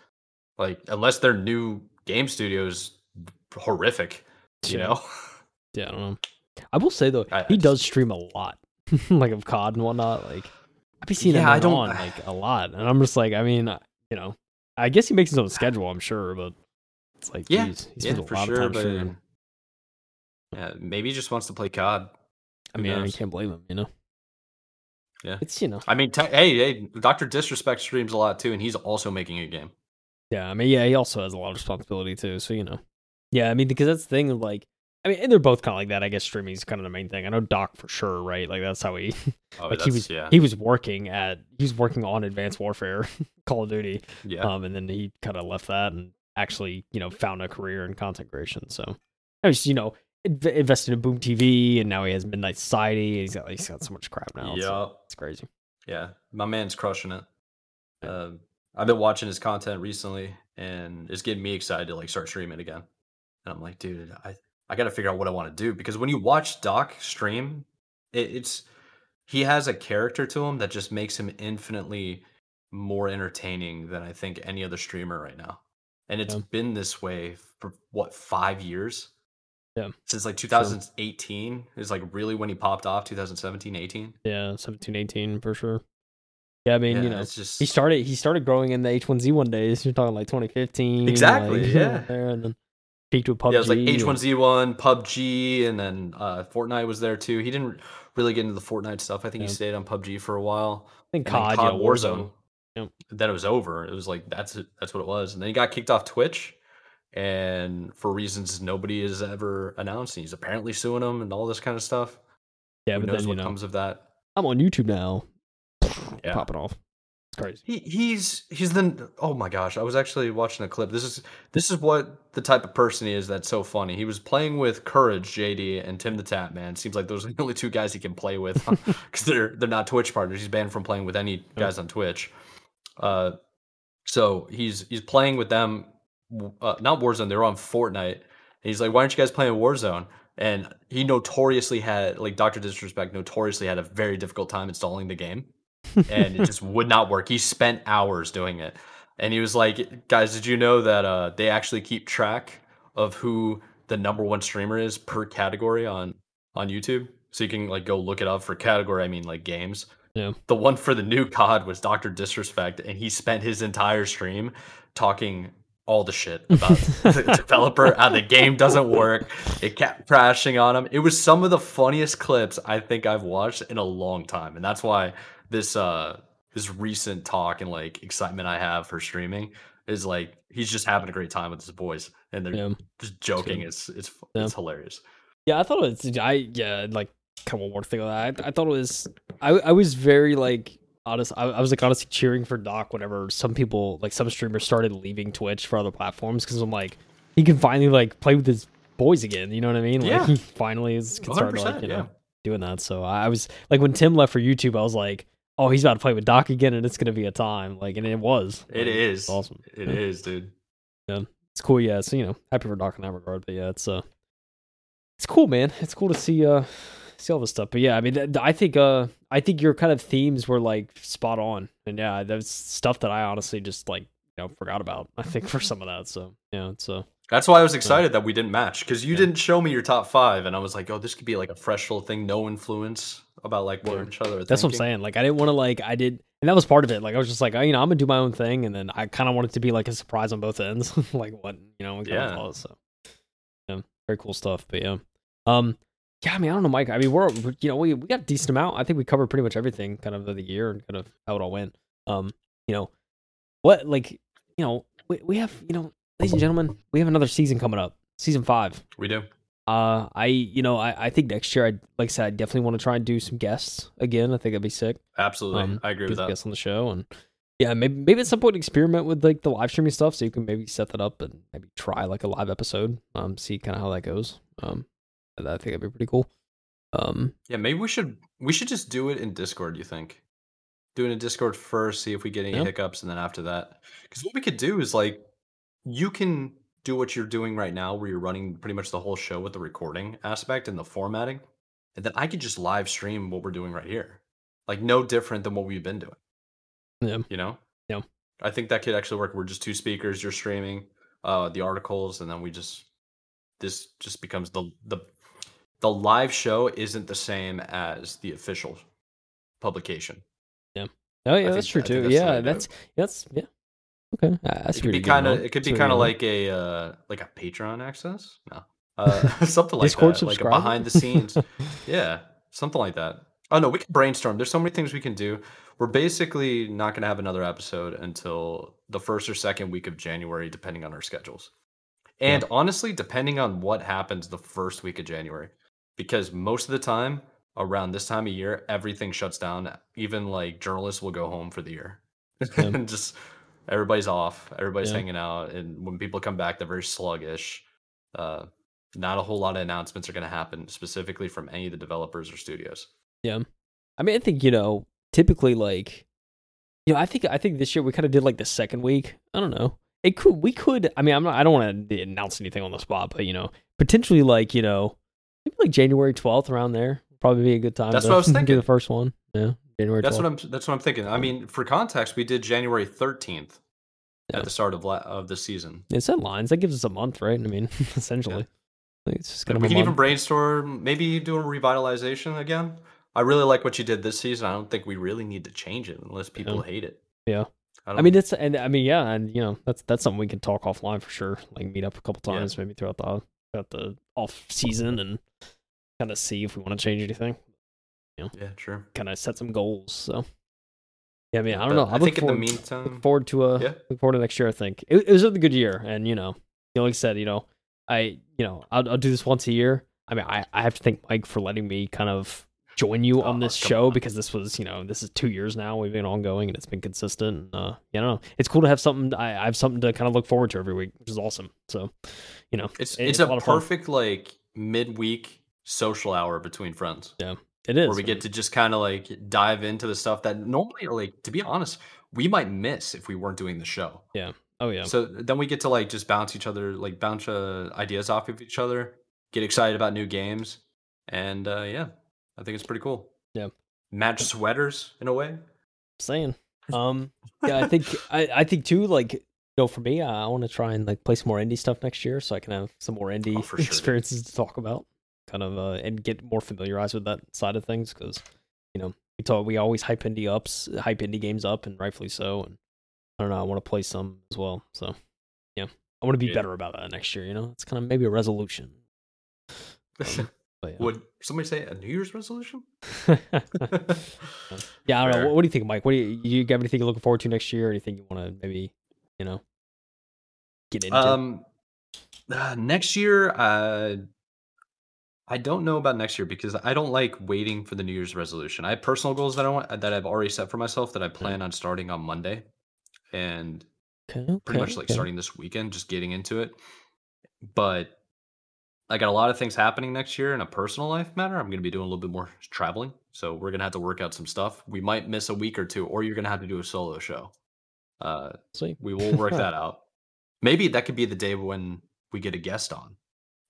[SPEAKER 1] like unless their new game studio is horrific, you
[SPEAKER 2] Yeah.
[SPEAKER 1] know?
[SPEAKER 2] Yeah, I don't know. I will say though,
[SPEAKER 1] I- I
[SPEAKER 2] he
[SPEAKER 1] just-
[SPEAKER 2] does stream a lot, like of COD and whatnot. Like I've been seeing
[SPEAKER 1] Yeah,
[SPEAKER 2] him
[SPEAKER 1] I
[SPEAKER 2] on,
[SPEAKER 1] don't-
[SPEAKER 2] on, like a lot, and I'm just like, I mean, uh, you know, I guess he makes his own schedule, I'm sure, but it's like,
[SPEAKER 1] Yeah,
[SPEAKER 2] geez, he
[SPEAKER 1] yeah,
[SPEAKER 2] a
[SPEAKER 1] for
[SPEAKER 2] lot
[SPEAKER 1] sure.
[SPEAKER 2] of time
[SPEAKER 1] But
[SPEAKER 2] streaming.
[SPEAKER 1] yeah, maybe he just wants to play COD.
[SPEAKER 2] I
[SPEAKER 1] who
[SPEAKER 2] mean, I can't blame him. You know,
[SPEAKER 1] Yeah.
[SPEAKER 2] it's you know,
[SPEAKER 1] I mean, te- hey, hey, Doctor Disrespect streams a lot too, and he's also making a game.
[SPEAKER 2] Yeah. I mean, yeah, he also has a lot of responsibility too. So you know, yeah. I mean, because that's the thing. Like, I mean, and they're both kind of like that. I guess streaming is kind of the main thing. I know Doc for sure, right? Like that's how he
[SPEAKER 1] Oh,
[SPEAKER 2] like he was
[SPEAKER 1] yeah,
[SPEAKER 2] he was working at he was working on Advanced Warfare, Call of Duty.
[SPEAKER 1] yeah.
[SPEAKER 2] um, and then he kind of left that and actually, you know, found a career in content creation. So I was, you know, inv- invested in Boom TV, and now he has Midnight Society. He's got he's got so much crap now.
[SPEAKER 1] Yeah,
[SPEAKER 2] it's crazy.
[SPEAKER 1] yeah. My man's crushing it. Uh, I've been watching his content recently, and it's getting me excited to like start streaming again. And I'm like, dude, I I got to figure out what I want to do because when you watch Doc stream, it, it's he has a character to him that just makes him infinitely more entertaining than I think any other streamer right now. And it's
[SPEAKER 2] Yeah.
[SPEAKER 1] been this way for what five years?
[SPEAKER 2] Yeah.
[SPEAKER 1] since like 2018 is like really when he popped off. 2017, 18.
[SPEAKER 2] Yeah, 17, 18 for sure. Yeah, I mean,
[SPEAKER 1] yeah,
[SPEAKER 2] you know,
[SPEAKER 1] it's just
[SPEAKER 2] he started he started growing in the H1Z1 days. You're talking like 2015,
[SPEAKER 1] Exactly,
[SPEAKER 2] like,
[SPEAKER 1] yeah.
[SPEAKER 2] there, and then peaked with PUBG.
[SPEAKER 1] Yeah, it was like H1Z1, PUBG, and then uh, Fortnite was there too. He didn't really get into the Fortnite stuff. I think
[SPEAKER 2] Yeah.
[SPEAKER 1] he stayed on PUBG for a while.
[SPEAKER 2] I think
[SPEAKER 1] and
[SPEAKER 2] COD,
[SPEAKER 1] COD
[SPEAKER 2] yeah,
[SPEAKER 1] Warzone.
[SPEAKER 2] Yep.
[SPEAKER 1] Then it was over. It was like that's it. That's what it was. And then he got kicked off Twitch, and for reasons nobody has ever announced, he's apparently suing them and all this kind of stuff.
[SPEAKER 2] Yeah,
[SPEAKER 1] Who
[SPEAKER 2] but
[SPEAKER 1] knows
[SPEAKER 2] then you
[SPEAKER 1] what
[SPEAKER 2] know,
[SPEAKER 1] comes of that?
[SPEAKER 2] I'm on YouTube now.
[SPEAKER 1] Yeah.
[SPEAKER 2] popping off. It's crazy.
[SPEAKER 1] He he's he's the oh my gosh! I was actually watching a clip. This is this is what the type of person he is. That's so funny. He was playing with Courage JD and TimTheTatman. Seems like those are the only two guys he can play with because they're they're not Twitch partners. He's banned from playing with any guys on Twitch. Uh, so he's he's playing with them. Uh, not Warzone. They were on Fortnite. And he's like, "Why aren't you guys playing Warzone?" And he notoriously had like Doctor Disrespect notoriously had a very difficult time installing the game and it just would not work. He spent hours doing it. And he was like, guys, did you know that uh, they actually keep track of who the number one streamer is per category on on YouTube? So you can like go look it up for category, I mean like games.
[SPEAKER 2] Yeah.
[SPEAKER 1] The one for the new COD was Dr. Disrespect, and he spent his entire stream talking all the shit about the developer, how the game doesn't work. It kept crashing on him. It was some of the funniest clips I think I've watched in a long time. And that's why this uh this recent talk and like excitement I have for streaming is like he's just having a great time with his boys and they're
[SPEAKER 2] Yeah.
[SPEAKER 1] just joking. It's it's
[SPEAKER 2] Yeah.
[SPEAKER 1] it's hilarious.
[SPEAKER 2] Yeah, I thought it was. I yeah, like kind of more thing. I, I thought it was. I I was very like honest. I, I was like honestly cheering for Doc whenever some people like some streamers started leaving Twitch for other platforms because I'm like he can finally like play with his boys again. You know what I mean? Like
[SPEAKER 1] Yeah.
[SPEAKER 2] he finally is can start like
[SPEAKER 1] 100%,
[SPEAKER 2] you know
[SPEAKER 1] yeah.
[SPEAKER 2] doing that. So I was like when Tim left for YouTube, I was like, oh, he's about to play with Doc again, and it's gonna be a time. Like, and it was.
[SPEAKER 1] It
[SPEAKER 2] Like,
[SPEAKER 1] is
[SPEAKER 2] It's awesome.
[SPEAKER 1] It
[SPEAKER 2] Yeah.
[SPEAKER 1] is, dude.
[SPEAKER 2] Yeah, it's cool. Yeah. So you know, happy for Doc in that regard. But yeah, it's uh, it's cool, man. It's cool to see uh, see all this stuff. But yeah, I mean, th- I think uh, I think your kind of themes were like spot on, and yeah, that's stuff that I honestly just like you know forgot about. I think for some of that. So yeah, it's uh,
[SPEAKER 1] That's why I was excited that we didn't match because you didn't show me your top five, and I was like, "Oh, this could be like a fresh little thing, no influence about like what
[SPEAKER 2] Yeah.
[SPEAKER 1] each other."
[SPEAKER 2] That's what I'm saying. Like, I didn't want to like I did, and that was part of it. Like, I was just like, oh, you know, I'm gonna do my own thing, and then I kind of wanted to be like a surprise on both ends, like what you know, what kind of
[SPEAKER 1] Yeah.
[SPEAKER 2] thought, So yeah, very cool stuff. But yeah, um, yeah, I mean, I don't know, Mike. I mean, we're we're- you know we we got a decent amount. I think we covered pretty much everything kind of of the year and kind of how it all went. Um, you know, what like you know we we have you know, ladies and gentlemen, we have another season coming up, season five.
[SPEAKER 1] We do.
[SPEAKER 2] Uh, I you know I, I think next year I like I said I definitely want to try and do some guests again. I think that'd be sick.
[SPEAKER 1] Absolutely,
[SPEAKER 2] Um,
[SPEAKER 1] I agree with that.
[SPEAKER 2] guests on the show and yeah maybe maybe at some point experiment with like the live streaming stuff so you can maybe set that up and maybe try like a live episode um see kind of how that goes um I think that'd be pretty cool um
[SPEAKER 1] Yeah, maybe we should we should just do it in Discord. You think? Doing a Discord first, see if we get any
[SPEAKER 2] Yeah.
[SPEAKER 1] hiccups, and then after that, because what we could do is like, you can do what you're doing right now, where you're running pretty much the whole show with the recording aspect and the formatting, and then I could just live stream what we're doing right here, like no different than what we've been doing.
[SPEAKER 2] yeah
[SPEAKER 1] You know?
[SPEAKER 2] Yeah.
[SPEAKER 1] I think that could actually work. We're just two speakers. You're streaming uh, the articles, and then we just this just becomes the the the live show isn't the same as the official publication. Yeah.
[SPEAKER 2] Oh yeah that's true
[SPEAKER 1] I
[SPEAKER 2] too
[SPEAKER 1] that's
[SPEAKER 2] yeah that's that's yeah okay uh, that's
[SPEAKER 1] it could be kind of it could be kind of like a uh, like a Patreon access. No, uh, something like
[SPEAKER 2] Discord
[SPEAKER 1] that, like a behind the scenes. yeah, something like that. Oh no, we can brainstorm. There's so many things we can do. We're basically not going to have another episode until the first or second week of January, depending on our schedules. And honestly, depending on what happens the first week of January, because most of the time around this time of year, everything shuts down. Even like journalists will go home for the year, and just everybody's off. Everybody's
[SPEAKER 2] Yeah.
[SPEAKER 1] hanging out, and when people come back, they're very sluggish. Uh, not a whole lot of announcements are going to happen specifically from any of the developers or studios.
[SPEAKER 2] Yeah. I mean, I think, you know, typically like you know, I think I think this year we kind of did like the second week. I don't know. It could we could I mean, I'm not I don't want to announce anything on the spot, but you know, potentially like, you know, maybe like January 12th around there. Probably be a good time
[SPEAKER 1] That's what I was
[SPEAKER 2] do
[SPEAKER 1] thinking.
[SPEAKER 2] the first one. Yeah. January 12th.
[SPEAKER 1] That's what I'm. That's what I'm thinking. I mean, for context, we did January 13th
[SPEAKER 2] Yeah.
[SPEAKER 1] at the start of la- of the season.
[SPEAKER 2] It said lines. That gives us a month, right? I mean, essentially. Like, it's just gonna
[SPEAKER 1] we
[SPEAKER 2] be
[SPEAKER 1] can
[SPEAKER 2] a
[SPEAKER 1] even brainstorm, maybe do a revitalization again. I really like what you did this season. I don't think we really need to change it unless people hate it.
[SPEAKER 2] Yeah.
[SPEAKER 1] I,
[SPEAKER 2] I mean, it's and I mean, yeah, and you know, that's that's something we can talk offline for sure. Like meet up a couple
[SPEAKER 1] Yeah.
[SPEAKER 2] times, maybe throughout the throughout the off season, and kind of see if we want to change anything.
[SPEAKER 1] Yeah, true.
[SPEAKER 2] Kind of set some goals. So, yeah, I mean, I don't
[SPEAKER 1] But
[SPEAKER 2] know.
[SPEAKER 1] I
[SPEAKER 2] I,
[SPEAKER 1] think
[SPEAKER 2] look
[SPEAKER 1] in the
[SPEAKER 2] forward,
[SPEAKER 1] meantime,
[SPEAKER 2] look forward to a
[SPEAKER 1] Yeah.
[SPEAKER 2] look forward to next year. I think it, it was a good year, and you know, you know, like I said, you know, I you know, I'll, I'll do this once a year. I mean, I I have to thank Mike for letting me kind of join you
[SPEAKER 1] Oh,
[SPEAKER 2] on this show
[SPEAKER 1] on.
[SPEAKER 2] because this was, you know, this is two years now. We've been ongoing and it's been consistent. And, uh, yeah, know. It's cool to have something. I, I have something to kind of look forward to every week, which is awesome. So, you know,
[SPEAKER 1] It's
[SPEAKER 2] it-
[SPEAKER 1] it's,
[SPEAKER 2] a
[SPEAKER 1] a,
[SPEAKER 2] of
[SPEAKER 1] perfect like midweek social hour between friends
[SPEAKER 2] it is.
[SPEAKER 1] where we get to just kind of like dive into the stuff that normally, like to be honest, we might miss if we weren't doing the show. Yeah.
[SPEAKER 2] Oh yeah,
[SPEAKER 1] So then we get to like just bounce each other, like bounce uh, ideas off of each other, get excited about new games, and uh, yeah, I think it's pretty cool.
[SPEAKER 2] Yeah.
[SPEAKER 1] match sweaters in a way.
[SPEAKER 2] saying. Um, yeah, I think I, I think too. Like, you know, for me, I, want to try and like play some more indie stuff next year, so I can have some more indie
[SPEAKER 1] Oh, sure,
[SPEAKER 2] experiences to talk about, kind of, uh, and get more familiarized with that side of things. Because, you know, we talk, we always hype indie ups, hype indie games up, and rightfully so. And I don't know, I want to play some as well. So, yeah, I want to be
[SPEAKER 1] Yeah.
[SPEAKER 2] better about that next year. You know, it's kind of maybe a resolution. Um, yeah.
[SPEAKER 1] Would somebody say a New Year's resolution?
[SPEAKER 2] yeah, I don't know. What, what do you think, Mike? What do you, you got anything you're looking forward to next year? Anything you want to maybe, you know, get into?
[SPEAKER 1] Um, uh, next year, uh, I don't know about next year because I don't like waiting for the New Year's resolution. I have personal goals that I want that I've already set for myself that I plan on starting on Monday, and
[SPEAKER 2] okay,
[SPEAKER 1] pretty much like
[SPEAKER 2] okay.
[SPEAKER 1] starting this weekend, just getting into it. But I got a lot of things happening next year in a personal life matter. I'm going to be doing a little bit more traveling, so we're going to have to work out some stuff. We might miss a week or two, or you're going to have to do a solo show. Uh,
[SPEAKER 2] See.
[SPEAKER 1] we will work that out. Maybe that could be the day when we get a guest on.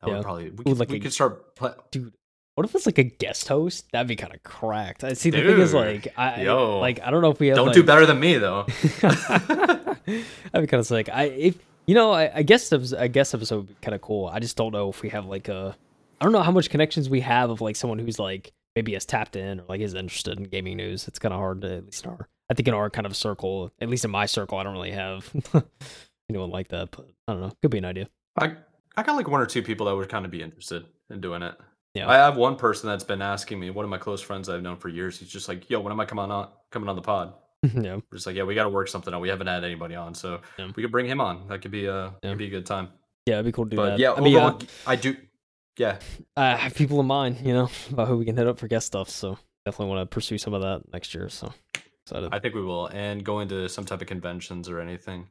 [SPEAKER 1] That
[SPEAKER 2] Yeah.
[SPEAKER 1] would probably we
[SPEAKER 2] Ooh,
[SPEAKER 1] could,
[SPEAKER 2] like
[SPEAKER 1] we
[SPEAKER 2] a-
[SPEAKER 1] could start. Pla-
[SPEAKER 2] dude. What if it's like a guest host? That'd be kind of cracked. I see. The thing is, like, I
[SPEAKER 1] yo.
[SPEAKER 2] like I don't know if we have.
[SPEAKER 1] don't
[SPEAKER 2] like,
[SPEAKER 1] do better than me though.
[SPEAKER 2] I'd be kind of sick. I if you know, I, I guess was, I guess episode would be kind of cool. I just don't know if we have like a. I don't know how much connections we have of like someone who's like maybe has tapped in or like is interested in gaming news. It's kind of hard to at least in our. I think in our kind of circle, at least in my circle, I don't really have anyone like that. But I don't know. Could be an idea.
[SPEAKER 1] I I got like one or two people that would kind of be interested in doing it.
[SPEAKER 2] Yeah.
[SPEAKER 1] I have one person that's been asking me. One of my close friends I've known for years. He's just like, "Yo, when am I coming on coming on the pod?"
[SPEAKER 2] yeah.
[SPEAKER 1] We're just like, "Yeah, we got to work something out. We haven't had anybody on, so
[SPEAKER 2] Yeah.
[SPEAKER 1] we could bring him on. That could be a
[SPEAKER 2] Yeah.
[SPEAKER 1] could be a good time."
[SPEAKER 2] Yeah, it'd be cool to do
[SPEAKER 1] But
[SPEAKER 2] that.
[SPEAKER 1] yeah,
[SPEAKER 2] I mean, uh,
[SPEAKER 1] I do. Yeah,
[SPEAKER 2] I have people in mind, you know, about who we can hit up for guest stuff. So definitely want to pursue some of that next year. So excited.
[SPEAKER 1] I think we will, and go into some type of conventions or anything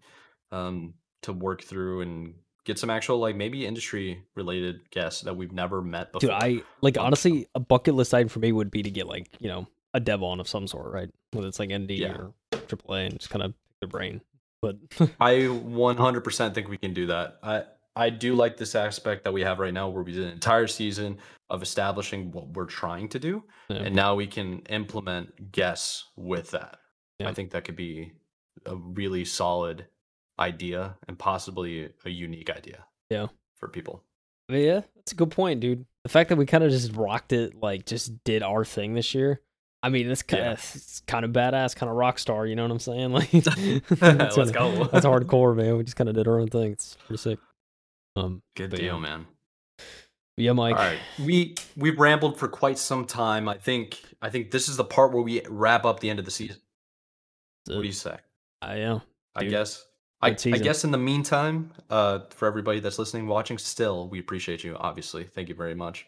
[SPEAKER 1] um, to work through and get some actual like maybe industry related guests that we've never met before.
[SPEAKER 2] Dude, I like honestly a bucket list item for me would be to get like you know a dev on of some sort, right? Whether it's like indie
[SPEAKER 1] Yeah.
[SPEAKER 2] or AAA, and just kind of pick their brain. But
[SPEAKER 1] I 100% think we can do that. I I do like this aspect that we have right now, where we did an entire season of establishing what we're trying to do,
[SPEAKER 2] Yeah.
[SPEAKER 1] and now we can implement guests with that.
[SPEAKER 2] Yeah.
[SPEAKER 1] I think that could be a really solid idea and possibly a unique idea.
[SPEAKER 2] Yeah.
[SPEAKER 1] for people.
[SPEAKER 2] Yeah, that's a good point, dude. The fact that we kind of just rocked it, like just did our thing this year. I mean, it's kind
[SPEAKER 1] Yeah.
[SPEAKER 2] of it's kind of badass, kind of rock star. You know what I'm saying? Like, that's
[SPEAKER 1] Let's go.
[SPEAKER 2] That's hardcore, man. We just kind of did our own thing. It's pretty sick. Um,
[SPEAKER 1] Good deal,
[SPEAKER 2] yeah.
[SPEAKER 1] man.
[SPEAKER 2] yeah, Mike.
[SPEAKER 1] All right, we we've rambled for quite some time. I think I think this is the part where we wrap up the end of the season. What do you say?
[SPEAKER 2] I am.
[SPEAKER 1] I guess. I, I guess in the meantime, uh, for everybody that's listening, watching, still, we appreciate you. Obviously, thank you very much.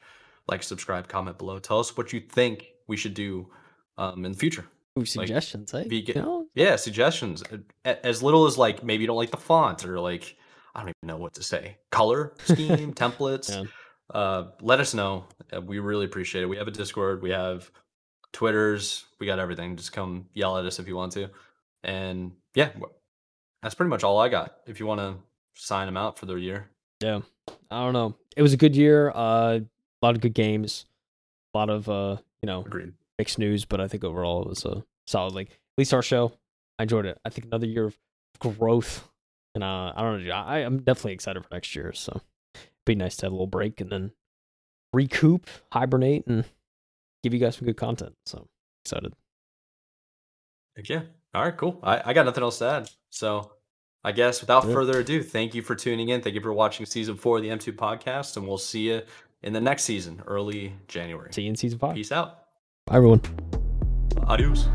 [SPEAKER 1] Like, subscribe, comment below. Tell us what you think we should do um, in the future.
[SPEAKER 2] Ooh, suggestions, hey?
[SPEAKER 1] vegan-
[SPEAKER 2] You know?
[SPEAKER 1] Yeah, suggestions. As little as like maybe you don't like the font or like I don't even know what to say. Color scheme, templates.
[SPEAKER 2] Yeah.
[SPEAKER 1] Uh, let us know. Uh, we really appreciate it. We have a Discord. We have Twitters. We got everything. Just come yell at us if you want to. And yeah, that's pretty much all I got. If you want to sign them out for the year. Yeah.
[SPEAKER 2] I don't know. It was a good year. Uh, a lot of good games. A lot of uh, you know,
[SPEAKER 1] Agreed.
[SPEAKER 2] mixed news, but I think overall it was a solid. Like at least our show, I enjoyed it. I think another year of growth, and uh, I don't know. I, I'm definitely excited for next year. So be nice to have a little break and then recoup, hibernate, and give you guys some good content. So excited.
[SPEAKER 1] Heck yeah. All right, cool. I, I got nothing else to add. So I guess without
[SPEAKER 2] Yeah.
[SPEAKER 1] further ado, thank you for tuning in. Thank you for watching season four of the M2 podcast, and we'll see you in the next season, early January.
[SPEAKER 2] See you in season five.
[SPEAKER 1] Peace out.
[SPEAKER 2] Bye, everyone.
[SPEAKER 1] Adios.